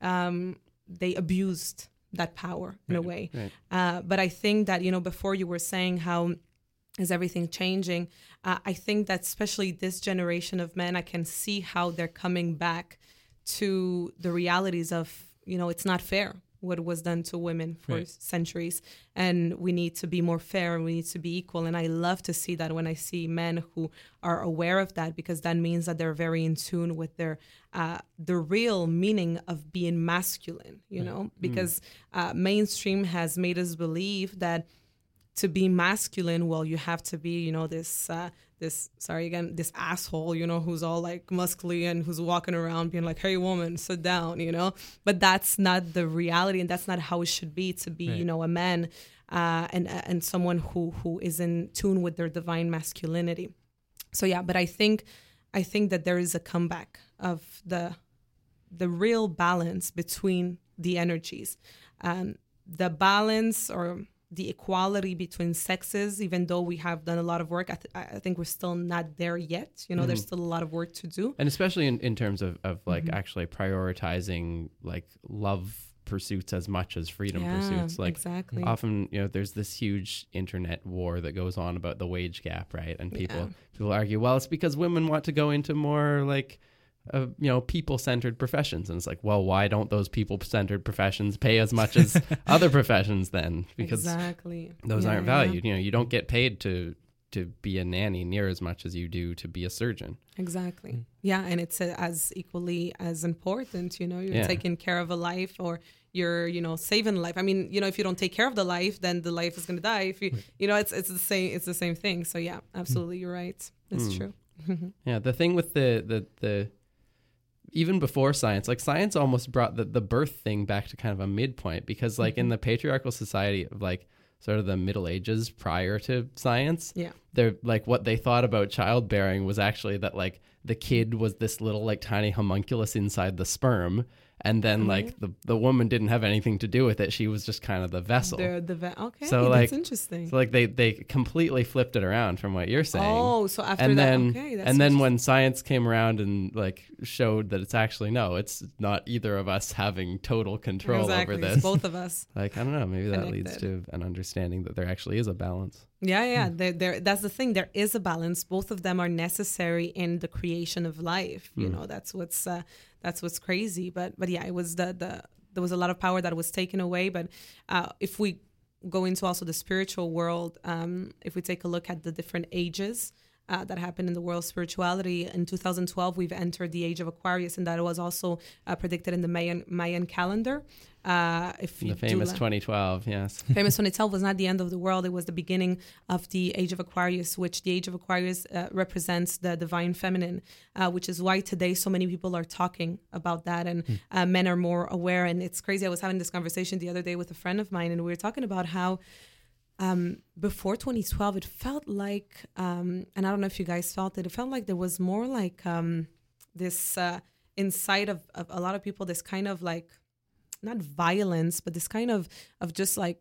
um, they abused that power in a way. right. Uh, but I think that, you know, before you were saying how is everything changing? Uh, I think that especially this generation of men, I can see how they're coming back to the realities of, you know, it's not fair what was done to women for Right. centuries. And we need to be more fair and we need to be equal. And I love to see that when I see men who are aware of that, because that means that they're very in tune with their uh, the real meaning of being masculine, you know, because uh, mainstream has made us believe that to be masculine, well, you have to be, you know, this, uh, this, sorry again, this asshole, you know, who's all like muscly and who's walking around being like, hey, woman, sit down, you know? But that's not the reality and that's not how it should be to be, you know, a man uh, and, and someone who, who is in tune with their divine masculinity. So, yeah, but I think, I think that there is a comeback of the the real balance between the energies. Um, the balance or the equality between sexes, even though we have done a lot of work, I, th- I think we're still not there yet. You know, there's still a lot of work to do. and especially in, in terms of, of like Mm-hmm. actually prioritizing like love pursuits as much as freedom yeah, pursuits like exactly. often you know there's this huge internet war that goes on about the wage gap right and people Yeah. people argue well it's because women want to go into more like uh, you know people centered professions and it's like well why don't those people centered professions pay as much as other professions then because exactly. those Yeah, aren't yeah. valued you know you don't get paid to to be a nanny near as much as you do to be a surgeon Exactly. Yeah, and it's uh, as equally as important. You know, you're Yeah. taking care of a life, or you're, you know, saving a life. I mean, you know, if you don't take care of the life, then the life is going to die. If you, you know, it's it's the same. It's the same thing. So yeah, absolutely, you're right. That's Mm. true. Yeah, the thing with the the the even before science, like science almost brought the the birth thing back to kind of a midpoint because like Mm-hmm. in the patriarchal society of like sort of the Middle Ages prior to science, Yeah. they're like what they thought about childbearing was actually that like the kid was this little like tiny homunculus inside the sperm and then Mm-hmm. like the the woman didn't have anything to do with it. She was just kind of the vessel. The the ve- okay. So, that's interesting. So like they they completely flipped it around from what you're saying oh, so after and that, then okay, that's and then when science came around and like showed that it's actually no it's not either of us having total control exactly, over it's this both of us. like i don't know maybe that leads to an understanding that there actually is a balance Yeah, yeah. Hmm. There, there. That's the thing. There is a balance. Both of them are necessary in the creation of life. You know, that's what's uh, that's what's crazy. But but yeah, it was the the there was a lot of power that was taken away. But uh, if we go into also the spiritual world, um, if we take a look at the different ages. Uh, that happened in the world. Of spirituality in 2012 we've entered the age of aquarius and that was also uh, predicted in the mayan mayan calendar. Uh, if you the famous la- 2012 yes. Famous on itself was not the end of the world. It was the beginning of the age of aquarius which the age of aquarius uh, represents the divine feminine uh, which is why today so many people are talking about that and uh, men are more aware. And it's crazy. I was having this conversation the other day with a friend of mine and we were talking about how um, before 2012 it felt like um, and i don't know if you guys felt it it felt like there was more like um, this uh, inside of, of a lot of people this kind of like not violence but this kind of of just like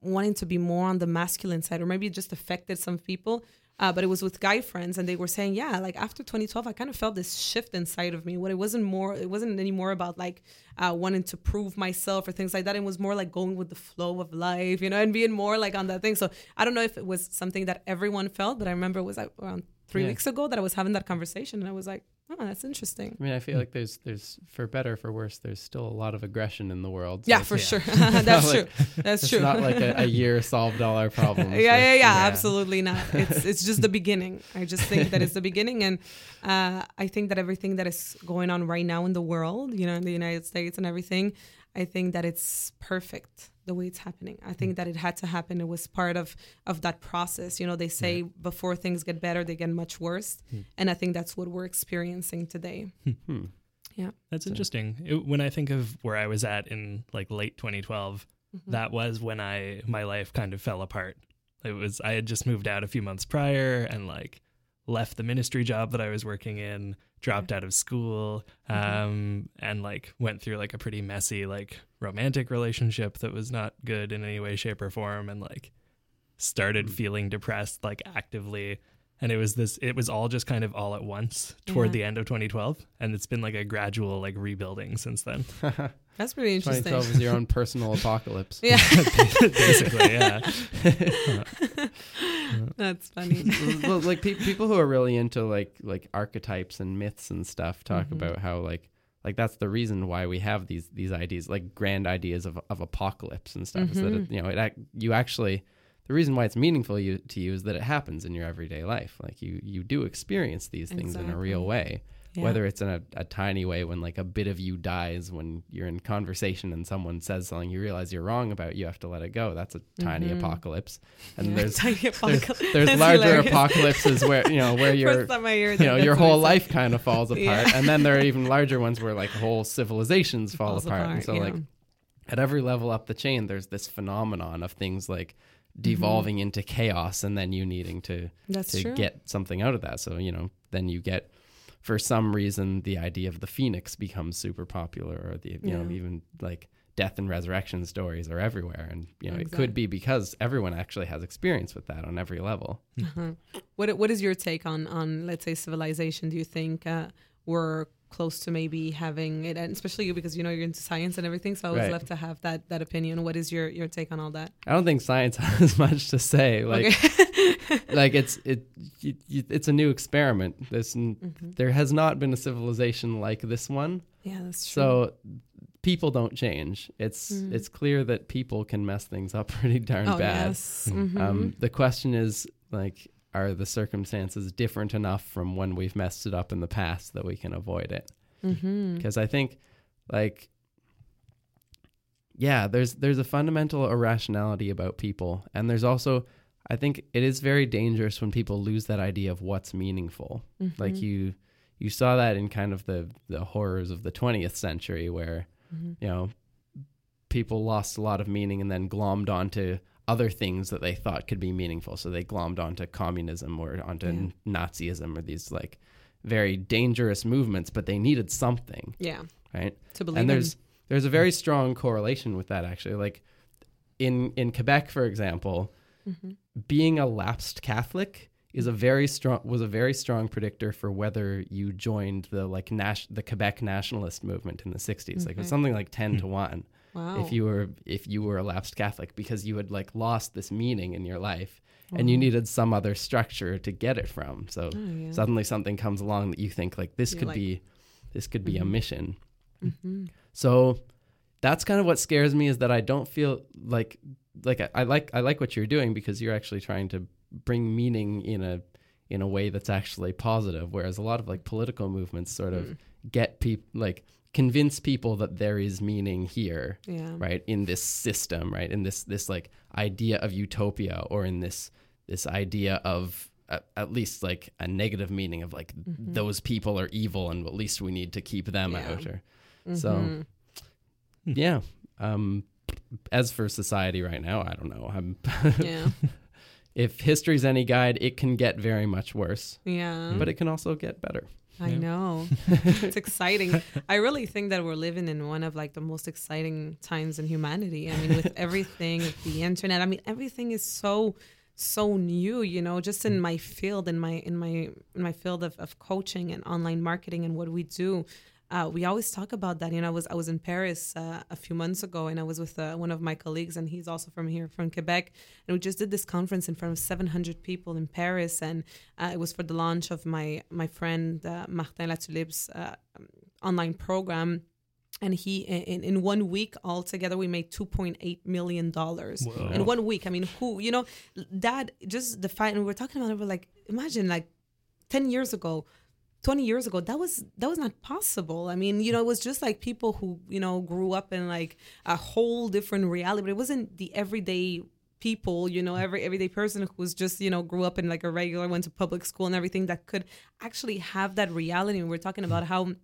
wanting to be more on the masculine side or maybe it just affected some people uh, but it was with guy friends and they were saying yeah like after 2012 i kind of felt this shift inside of me. What it wasn't more it wasn't anymore about like uh, wanting to prove myself or things like that. It was more like going with the flow of life you know and being more like on that thing. So i don't know if it was something that everyone felt but i remember it was like around three Yeah. weeks ago that i was having that conversation and i was like oh that's interesting. I mean i feel like there's there's for better or for worse there's still a lot of aggression in the world. So yeah for yeah. sure. That's true. Like- that's it's true. not like a, a year solved all our problems yeah, yeah, yeah, But, absolutely not. It's it's just the beginning. I just think that it's the beginning, and uh, I think that everything that is going on right now in the world, you know, in the United States and everything, I think that it's perfect the way it's happening. I think that it had to happen. It was part of of that process. You know, they say before things get better, they get much worse, and I think that's what we're experiencing today. hmm. That's interesting. It, when I think of where I was at in like late 2012, Mm-hmm. that was when I my life kind of fell apart. It was I had just moved out a few months prior and like left the ministry job that I was working in, dropped out of school, Mm-hmm. um, and like went through like a pretty messy like romantic relationship that was not good in any way, shape, or form, and like started Mm. feeling depressed like actively. And it was this it was all just kind of all at once toward Yeah. the end of 2012 and it's been like a gradual like rebuilding since then. That's pretty interesting. 2012 was your own personal apocalypse Yeah, Basically, yeah. that's funny. well, like pe- people who are really into like like archetypes and myths and stuff talk Mm-hmm. about how like like that's the reason why we have these these ideas like grand ideas of of apocalypse and stuff is that Mm-hmm. it, you know it ac- you actually the reason why it's meaningful you, to you is that it happens in your everyday life like you you do experience these things in a real way Yeah. whether it's in a, a tiny way when like a bit of you dies when you're in conversation and someone says something you realize you're wrong about you have to let it go that's a tiny apocalypse and Mm-hmm. Yeah, there's tiny there's, apocalypse. there's That's larger hilarious. apocalypses where you know where your First time I hear you know your whole life kind of falls apart Yeah. and then there are even larger ones where like whole civilizations fall Falls apart. and so like at every level up the chain there's this phenomenon of things like devolving into chaos and then you needing to Mm-hmm. That's to true. get something out of that so you know then you get for some reason the idea of the phoenix becomes super popular or the you know even like death and resurrection stories are everywhere and you know it could be because everyone actually has experience with that on every level Uh-huh. What What is your take on on let's say civilization? Do you think uh, we're close to maybe having it, and especially you because you know you're into science and everything. So I always Right. love to have that that opinion. What is your your take on all that? i don't think science has much to say like okay. like it's it, it's a new experiment this Mhm. there has not been a civilization like this one Yeah, that's true. so people don't change it's Mm. it's clear that people can mess things up pretty darn oh bad yes. Mhm. Mhm. um, the question is like are the circumstances different enough from when we've messed it up in the past that we can avoid it because i think like yeah there's there's a fundamental irrationality about people and there's also i think it is very dangerous when people lose that idea of what's meaningful like Mhm. you you saw that in kind of the the horrors of the 20th century where Mhm. you know people lost a lot of meaning and then glommed onto other things that they thought could be meaningful so they glommed onto communism or onto Yeah. nazism or these like very dangerous movements but they needed something Yeah. right To believe and in. there's there's a very strong correlation with that actually like in in Quebec for example Mhm. being a lapsed Catholic is a very strong was a very strong predictor for whether you joined the like nas- the Quebec nationalist movement in the 60s like it was something like 10 Hmm. to 1 Wow. if you were if you were a lapsed Catholic because you had like lost this meaning in your life and you needed some other structure to get it from so Oh, yeah. suddenly something comes along that you think like this You're could like- be this could be a Mhm. mission Mhm. so that's kind of what scares me is that I don't feel like like I, I like I like what you're doing because you're actually trying to bring meaning in a in a way that's actually positive whereas a lot of like political movements sort of Mm. get people like convince people that there is meaning here Yeah. right in this system right in this this like idea of utopia or in this this idea of at, at least like a negative meaning of like Mhm. those people are evil and at least we need to keep them Yeah. out or so Mhm. yeah um as for society right now i don't know i'm yeah. if history's any guide it can get very much worse Yeah. but it can also get better I Yeah. know. it's exciting. I really think that we're living in one of like the most exciting times in humanity. I mean, with everything, with the internet. I mean, everything is so so new, you know, just in my field, in my in my in my field of, of coaching and online marketing and what we do. Uh, we always talk about that. You know, I was I was in Paris uh, a few months ago, and I was with uh, one of my colleagues, and he's also from here, from Quebec, and we just did this conference in front of 700 people in Paris, and uh, it was for the launch of my my friend uh, Martin Latulippe's uh, online program. And he, in, in one week altogether, we made two point eight million dollars in one week. I mean, who you know that just the fact, and we were talking about it. We're like, imagine like ten years ago, twenty years ago, that was that was not possible. I mean, you know, it was just like people who you know grew up in like a whole different reality, but it wasn't the everyday people you know every everyday person who was just you know grew up in like a regular went to public school and everything that could actually have that reality. And we're talking about how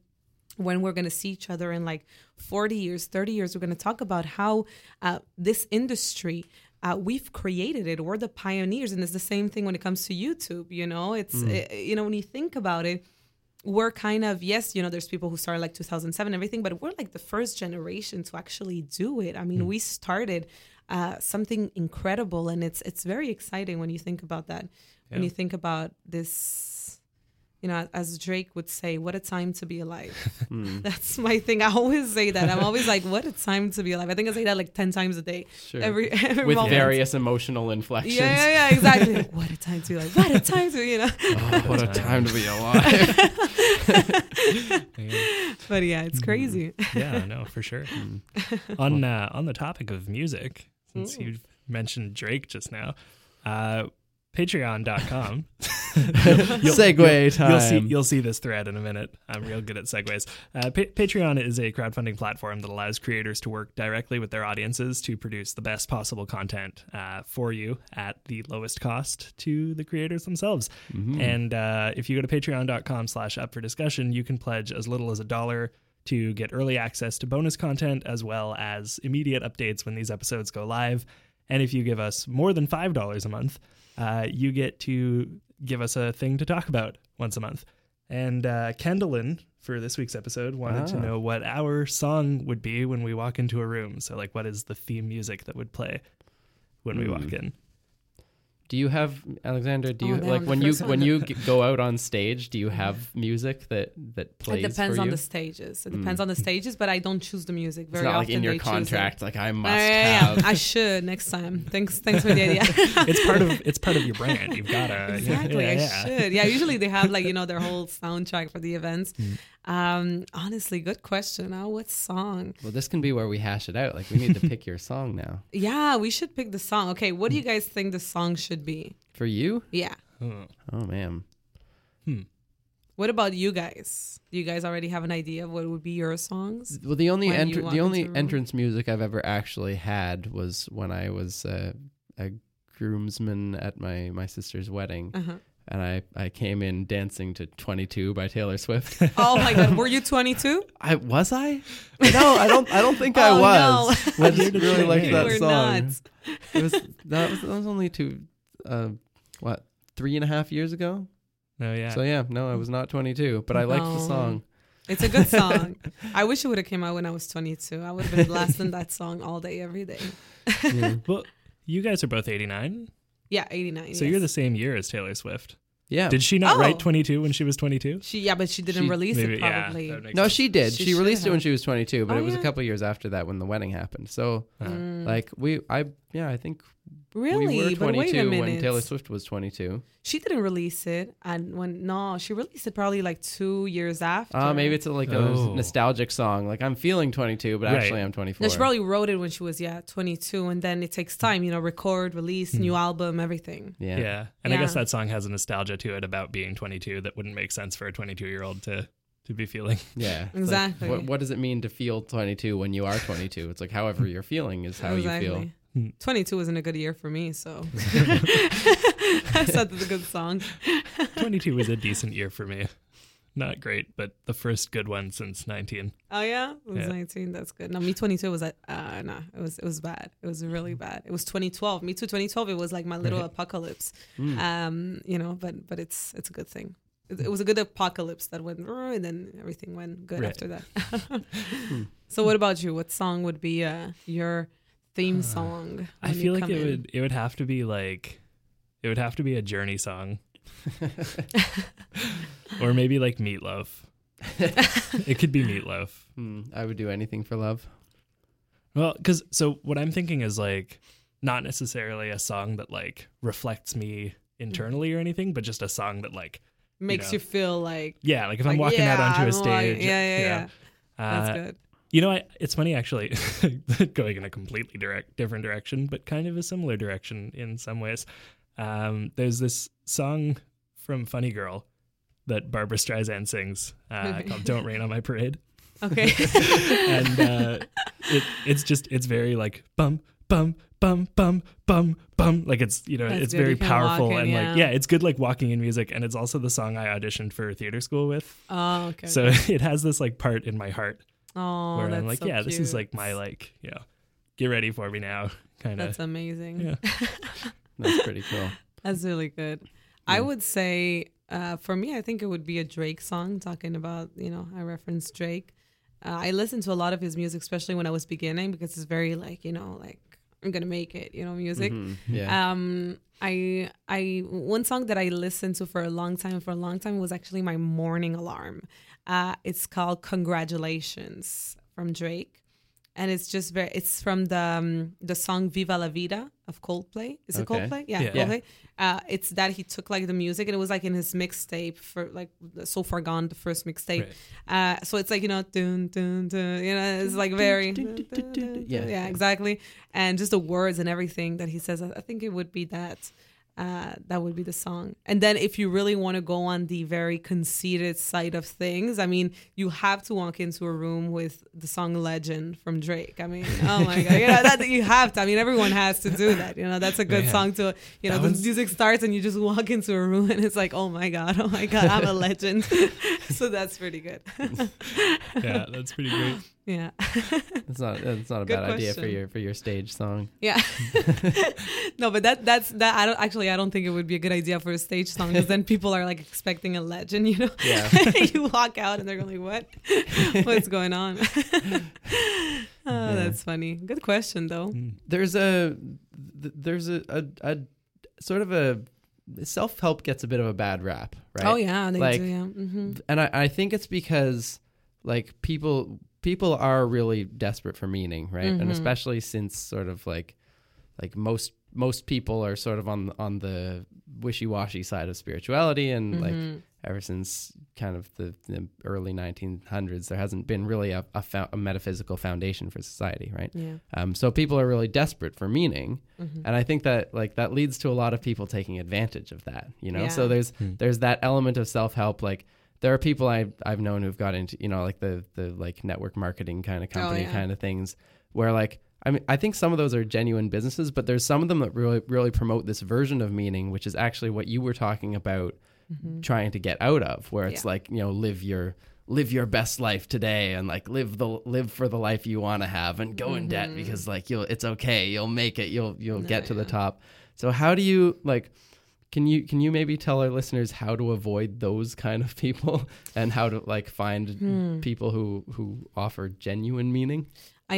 when we're going to see each other in like 40 years 30 years we're going to talk about how uh, this industry uh, we've created it. We're the pioneers and it's the same thing when it comes to youtube you know? It's uh, you know when you think about it we're kind of yes you know there's people who started like 2007 everything but we're like the first generation to actually do it. I mean we started uh, something incredible and it's it's very exciting when you think about that. When you think about this you know as drake would say what a time to be alive. Hmm, that's my thing. I always say that. I'm always like what a time to be alive. I think i say that like 10 times a day. Sure. Every, every with moment. various emotional inflections. Yeah, yeah yeah exactly. What a time to be alive. What a time to you know. Oh, what a time. to be alive. Yeah. but yeah it's crazy. Yeah, no, for sure. Hmm. on uh, on the topic of music, since Ooh. you mentioned Drake just now, uh, Patreon.com. Segue time. You'll see, you'll see this thread in a minute. I'm real good at segues. Uh, pa- Patreon is a crowdfunding platform that allows creators to work directly with their audiences to produce the best possible content uh, for you at the lowest cost to the creators themselves. Mhm. And uh, if you go to patreon.com slash up for discussion, you can pledge as little as a dollar to get early access to bonus content as well as immediate updates when these episodes go live. And if you give us more than $5 a month, uh, you get to give us a thing to talk about once a month. And uh, Kendallin, for this week's episode, wanted to Ah. know what our song would be when we walk into a room. So, like, what is the theme music that would play when we walk Hmm. in? Do you have Alexandra? Do Oh, you damn, like when you when you go out on stage? Do you have music that that plays It depends on the stages. It depends on the stages, but I don't choose the music it's very not often. like in your they choose it. contract. Like I Uh, must yeah, yeah, have. yeah. I should next time. Thanks, thanks for the idea. It's part of it's part of your brand. You've got to exactly, Yeah, I should. Yeah, usually they have like you know their whole soundtrack for the events. Mm. Um, honestly, good question. Now, what song? Well, this can be where we hash it out. Like we need to pick your song now. Yeah, we should pick the song. Okay, what do you guys think the song should be? For you? Yeah. Oh. Oh man. Hmm. What about you guys? Do you guys already have an idea of what would be your songs? Well, the only When entr- the only into a room? entrance music I've ever actually had was when I was uh, a groomsman at my my sister's wedding, Uh-huh. And I I came in dancing to "22" by Taylor Swift. Oh my God, were you 22? I was I? No, I don't. I don't think I Oh, was. no. I just really liked You that were song. not. It was that was that was only two, uh, what three and a half years ago. No, yeah. So yeah, no, I was not 22, but I liked the Oh. song. It's a good song. I wish it would have came out when I was 22. I would have been blasting that song all day, every day. Yeah. well, you guys are both 89. Yeah, 89. So yes. you're the same year as Taylor Swift. yeah. Did she not Oh. write 22 when she was 22? She yeah, but she didn't She- release Maybe, it probably. that makes No, sense. she did. She She, should released it when she was 22, but Oh, it was yeah. a couple years after that when the wedding happened. So, Uh, Mm. like, we, I, yeah, I think really, we were but wait a 22 minute. when Taylor Swift was 22. She didn't release it, and when no, she released it probably like two years after. Uh, maybe it's a, like a Oh. nostalgic song. Like, I'm feeling 22, but Right. actually I'm 24. No, she probably wrote it when she was yeah 22, and then it takes time, you know, record, release, Hmm. new album, everything. yeah. yeah. And I guess that song has a nostalgia to it about being 22 that wouldn't make sense for a 22 year old to, to be feeling. Yeah. It's like, Exactly. what, what does it mean to feel 22 when you are 22? It's like however you're feeling is how you feel. Exactly. Hmm. 22 wasn't a good year for me, so I said it's a good song. 22 was a decent year for me. Not great, but the first good one since 19. Oh yeah, it was Yeah. 19. That's good. No, me 22 was like uh no, it was it was bad. It was really bad. It was 2012. Me too 2012. It was like my little Right. apocalypse. Mm. Um, you know, but but it's it's a good thing. It, it was a good apocalypse that went and then everything went good Right. after that. so what about you? What song would be uh your theme song? I when you feel like it in? would it would have to be like it would have to be a journey song. or maybe like Meat Loaf. it could be Meat Loaf. Hmm, I would do anything for love. Well, because so what I'm thinking is like not necessarily a song that like reflects me internally or anything, but just a song that like makes know. you feel like yeah, like if I'm like, walking out onto a I'm stage, walking- yeah, yeah, you know, yeah. That's uh, good. You know, I, it's funny actually, going in a completely direct, different direction, but kind of a similar direction in some ways. Um, there's this song from Funny Girl that Barbra Streisand sings uh, called "Don't Rain on My Parade," Okay. and uh, it, it's just it's very like bum bum bum bum bum bum like it's you know That's it's very You can walk powerful in, and yeah. like yeah it's good like walking in music and it's also the song I auditioned for theater school with oh, okay. so okay. it has this like part in my heart oh, where that's I'm like, so yeah, this is like my like, you know, get ready for me now kind of. That's amazing. Yeah. That's pretty cool. That's really good. I Mm. would say uh, for me, I think it would be a Drake song talking about, you know, I reference Drake. Uh, I listened to a lot of his music, especially when I was beginning, because it's very like, you know, like I'm gonna make it, you know, music. Mhm, Yeah. Um, I I one song that I listened to for a long time for a long time was actually my morning alarm. Uh, it's called "Congratulations" from Drake, and it's just very. It's from the um, the song "Viva la Vida" of Coldplay. Is it Okay. Coldplay? Yeah, Yeah. Yeah. Coldplay. Uh, it's that he took like the music and it was like in his mixtape for like so far gone the first mixtape. Right. Uh, so it's like you know, dun, dun, dun, you know, it's like very, Yeah. yeah, exactly, and just the words and everything that he says. I I think it would be that. Uh, that would be the song. And then if you really want to go on the very conceited side of things, I mean, you have to walk into a room with the song "Legend" from Drake. I mean, oh my god, you know that you have to. I mean, everyone has to do that. You know, that's a good Man. song to. You know, That the music starts and you just walk into a room and it's like, oh my god, oh my god, I'm a legend. so that's pretty good. yeah, that's pretty great. Yeah. It's not. It's not a Good bad idea for your for your stage song. Yeah. no, but that that's that I don't actually I don't think it would be a good idea for a stage song because then people are like expecting a legend, you know. Yeah. you walk out and they're going like, "What? What's going on?" oh, that's funny. Good question though. Mm. There's a there's a, a, a sort of a self help gets a bit of a bad rap, right? Oh yeah, they Like, do. Yeah. hmm and I, I think it's because like people people are really desperate for meaning right and Mhm. especially since sort of like like most most people are sort of on on the wishy-washy side of spirituality and like Mm-hmm. ever since kind of the, the early 1900s there hasn't been really a, a, fo- a metaphysical foundation for society right Yeah. um, so people are really desperate for meaning Mhm. and i think that like that leads to a lot of people taking advantage of that you know so Yeah. there's Hmm. there's that element of self-help like there are people I, i've known who've got into you know like the the like network marketing kind of company yeah. kind of things where like i mean i think some of those are genuine businesses but there's some of them that really really promote this version of meaning which is actually what you were talking about Mhm. trying to get out of where it's Yeah. like you know live your live your best life today and like live the live for the life you want to have and go in debt Mhm. because like you'll it's okay you'll make it you'll you'll No, get to the top so how do you like can you can you maybe tell our listeners how to avoid those kind of people and how to like find Hmm. people who who offer genuine meaning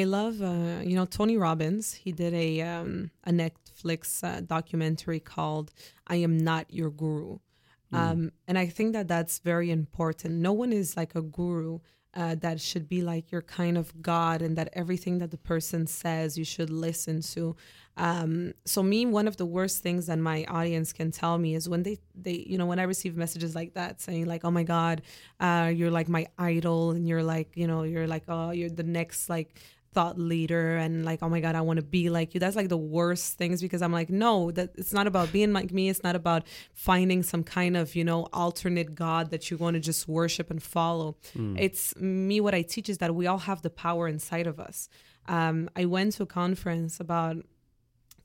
I love, uh, you know, Tony Robbins. He did a um, a Netflix uh, documentary called "I Am Not Your Guru," um, and I think that that's very important. No one is like a guru. Uh, that should be like your kind of God, and that everything that the person says you should listen to. Um, so me, one of the worst things that my audience can tell me is when they, they, you know, when I receive messages like that saying like, "Oh my God, uh, you're like my idol," and you're like, you know, you're like, oh, you're the next like thought leader and like oh my god i want to be like you. That's like the worst things because i'm like no that it's not about being like me. It's not about finding some kind of you know alternate god that you want to just worship and follow. It's me what i teach is that we all have the power inside of us. Um, i went to a conference about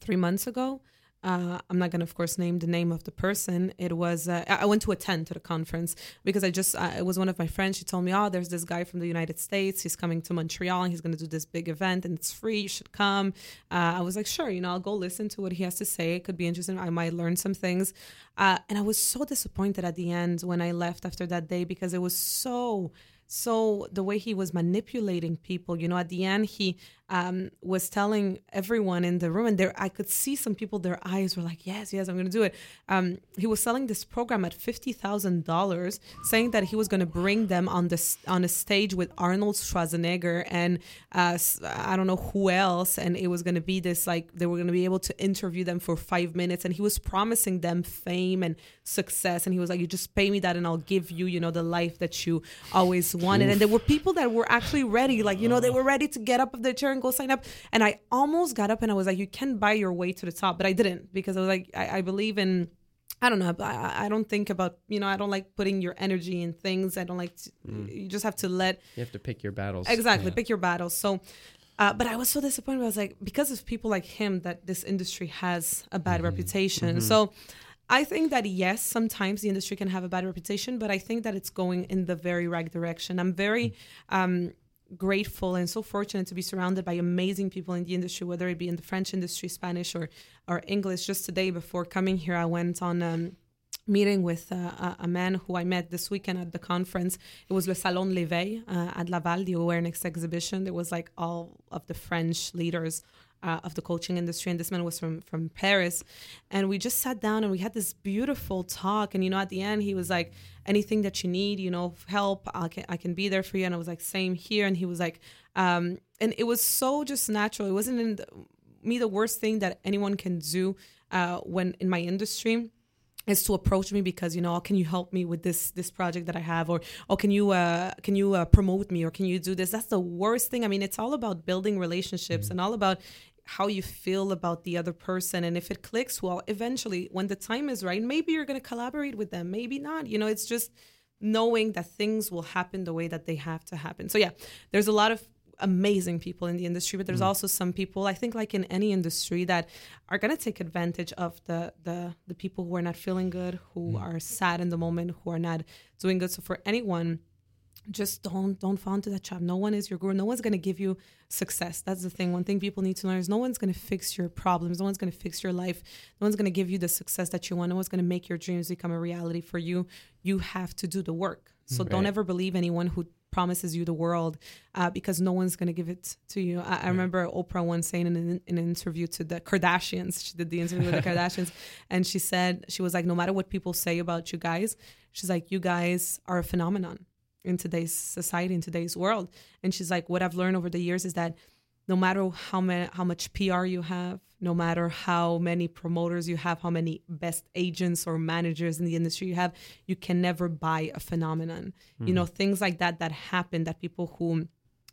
three months ago uh, I'm not gonna, of course, name the name of the person. It was uh, I went to attend to the conference because I just uh, it was one of my friends. She told me, "Oh, there's this guy from the United States. He's coming to Montreal and he's gonna do this big event and it's free. You should come." Uh, I was like, "Sure, you know, I'll go listen to what he has to say. It could be interesting. I might learn some things." Uh, and I was so disappointed at the end when I left after that day because it was so so the way he was manipulating people you know at the end he um, was telling everyone in the room and there i could see some people their eyes were like yes yes i'm gonna do it. Um, he was selling this program at $50000 saying that he was gonna bring them on this on a stage with arnold schwarzenegger and uh, i don't know who else and it was gonna be this like they were gonna be able to interview them for five minutes and he was promising them fame and success and he was like you just pay me that and i'll give you you know the life that you always wanted. And there were people that were actually ready like you know they were ready to get up of their chair and go sign up and i almost got up and i was like you can buy your way to the top but i didn't because i was like i, I believe in I don't know. I, I don't think about, you know, I don't like putting your energy in things. I don't like, to, you just have to let you have to pick your battles Exactly. Yeah. Pick your battles. So, uh, but I was so disappointed. I was like, because of people like him, that this industry has a bad reputation. So, I think that yes, sometimes the industry can have a bad reputation, but I think that it's going in the very right direction. I'm very um, grateful and so fortunate to be surrounded by amazing people in the industry, whether it be in the French industry, Spanish, or or English. Just today, before coming here, I went on. Um, meeting with uh, a, man who I met this weekend at the conference. It was Le Salon l'Éveil uh, at Laval, the awareness exhibition. There was like all of the French leaders uh, of the coaching industry, and this man was from from Paris. And we just sat down and we had this beautiful talk. And you know, at the end, he was like, "Anything that you need, you know, help, I can I can be there for you." And I was like, "Same here." And he was like, um, and it was so just natural. It wasn't in the, me the worst thing that anyone can do uh, when in my industry is to approach me because you know oh, can you help me with this this project that i have or oh can you uh can you uh, promote me or can you do this that's the worst thing i mean it's all about building relationships and all about how you feel about the other person and if it clicks well eventually when the time is right maybe you're going to collaborate with them maybe not you know it's just knowing that things will happen the way that they have to happen. So yeah there's a lot of amazing people in the industry but there's mm. also some people i think like in any industry that are going to take advantage of the the the people who are not feeling good who mm. are sad in the moment who are not doing good. So for anyone just don't don't fall into that trap. No one is your guru. No one's gonna give you success. That's the thing. One thing people need to learn is no one's gonna fix your problems. No one's gonna fix your life. No one's gonna give you the success that you want. No one's gonna make your dreams become a reality for you. You have to do the work. So don't ever believe anyone who promises you the world uh, because no one's gonna give it to you. I, I remember Oprah once saying in an, in an interview to the Kardashians, she did the interview with the Kardashians, and she said she was like, no matter what people say about you guys, she's like, you guys are a phenomenon in today's society, in today's world. And she's like, what I've learned over the years is that no matter how many, how much PR you have, no matter how many promoters you have, how many best agents or managers in the industry you have, you can never buy a phenomenon. You mm-hmm. know, things like that that happen that people who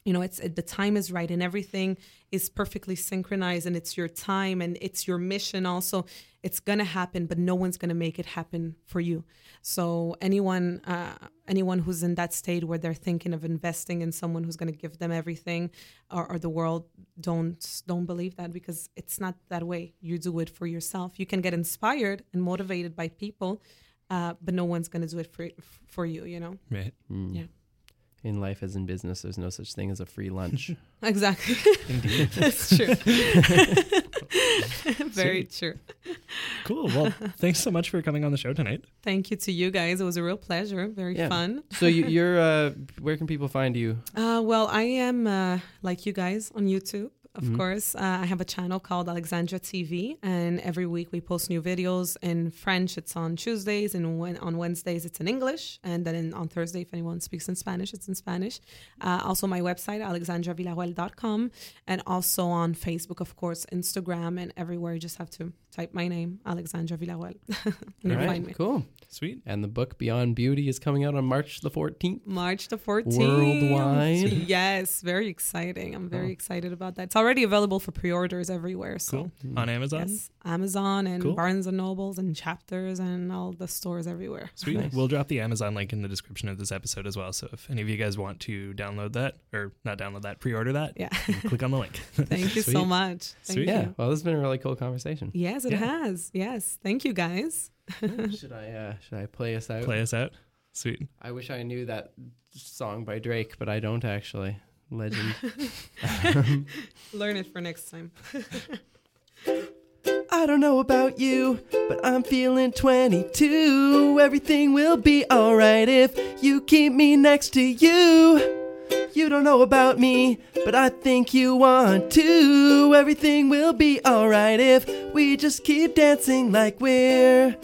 you know it's the time is right and everything is perfectly synchronized and it's your time and it's your mission also it's gonna happen but no one's gonna make it happen for you so anyone uh, anyone who's in that state where they're thinking of investing in someone who's gonna give them everything or, or the world don't don't believe that because it's not that way you do it for yourself you can get inspired and motivated by people uh, but no one's gonna do it for for you you know Right. Mm. Yeah. In life as in business, there's no such thing as a free lunch. Exactly. Indeed. That's true. Very true. cool. Well, thanks so much for coming on the show tonight. Thank you to you guys. It was a real pleasure. Very Yeah. fun. so you, you're, uh, where can people find you? Uh, well, I am uh, like you guys on YouTube. Of Mhm. course, uh, I have a channel called Alexandra TV, and every week we post new videos in French. It's on Tuesdays, and when, on Wednesdays it's in English, and then in, on Thursday, if anyone speaks in Spanish, it's in Spanish. Uh, also, my website alexandravillaruel.com, and also on Facebook, of course, Instagram, and everywhere. You just have to type my name, Alexandra Villaruel. You'll All right, find me. cool. Sweet. And the book Beyond Beauty is coming out on March the 14th. March the 14th. Worldwide. Yes, very exciting. I'm very Oh. excited about that. It's already available for pre-orders everywhere. So Cool. On Amazon. yes, Amazon and Cool. Barnes and Nobles and Chapters and all the stores everywhere. Sweet. Nice. We'll drop the Amazon link in the description of this episode as well. So if any of you guys want to download that, or not download that, pre-order that, Yeah. click on the link. Thank you so much. Thank Sweet. Yeah. Well, this has been a really cool conversation. Yes, it Yeah. has. Yes. Thank you guys. should I, uh, should I play us out? Play us out. Sweet. I wish I knew that song by Drake, but I don't actually. Legend. Learn it for next time. I don't know about you, but I'm feeling 22. Everything will be alright if you keep me next to you. You don't know about me, but I think you want to. Everything will be alright if we just keep dancing like we're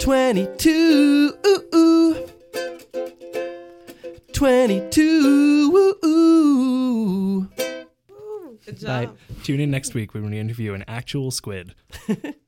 22. Ooh, ooh. 22. Ooh, ooh. Good Bye. job. Tune in next week when we interview an actual squid.